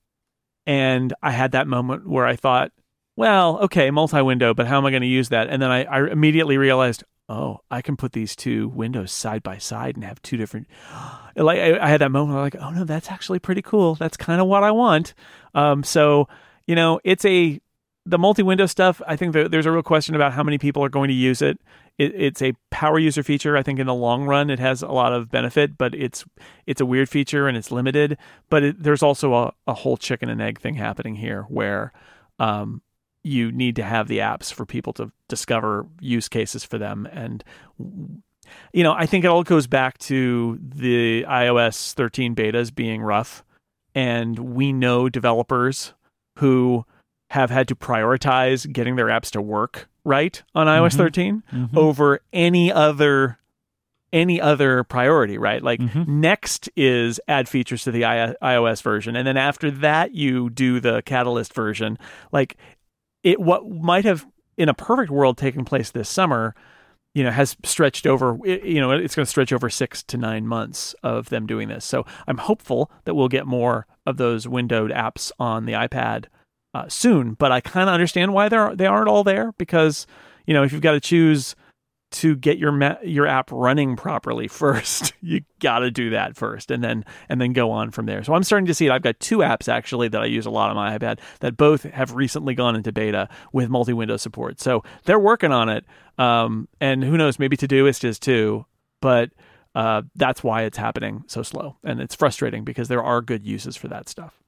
And I had that moment where I thought, well, okay, multi-window, but how am I going to use that? And then I, I immediately realized, oh, I can put these two windows side by side and have two different. Like I, I had that moment where like, oh no, that's actually pretty cool. That's kind of what I want. Um, so you know, it's a the multi-window stuff. I think there, there's a real question about how many people are going to use it. it. It's a power user feature. I think in the long run, it has a lot of benefit, but it's it's a weird feature and it's limited. But it, there's also a, a whole chicken and egg thing happening here, where um, you need to have the apps for people to discover use cases for them and you know i think it all goes back to the ios 13 betas being rough and we know developers who have had to prioritize getting their apps to work right on ios Mhm. 13 Mhm. over any other any other priority right like Mhm. next is add features to the I- ios version and then after that you do the catalyst version like it what might have in a perfect world taken place this summer you know has stretched over you know it's going to stretch over 6 to 9 months of them doing this. So i'm hopeful that we'll get more of those windowed apps on the ipad uh, soon but i kind of understand why they're they aren't all there because you know if you've got to choose to get your ma- your app running properly first. You got to do that first and then and then go on from there. So i'm starting to see it. I've got two apps actually that i use a lot on my ipad that both have recently gone into beta with multi-window support. So they're working on it um, and who knows maybe todoist is too but uh, that's why it's happening so slow. And it's frustrating because there are good uses for that stuff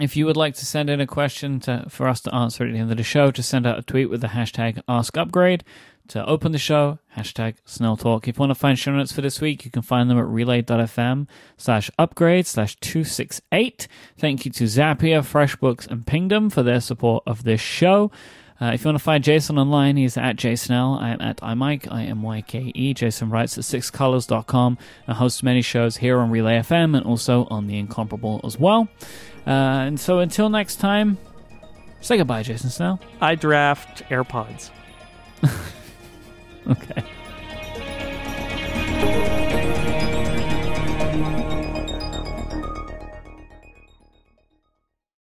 If you would like to send in a question to, for us to answer at the end of the show, just send out a tweet with the hashtag AskUpgrade to open the show, hashtag Snell Talk. If you want to find show notes for this week, you can find them at relay.fm slash upgrade slash 268. Thank you to Zapier, FreshBooks, and Pingdom for their support of this show. Uh, if you want to find Jason online, he's at jsnell. I am at imyke, I-M-Y-K-E. Jason writes at sixcolors.com and hosts many shows here on Relay FM and also on The Incomparable as well. Uh, and so until next time, say goodbye, Jason Snell. i draft airpods Okay.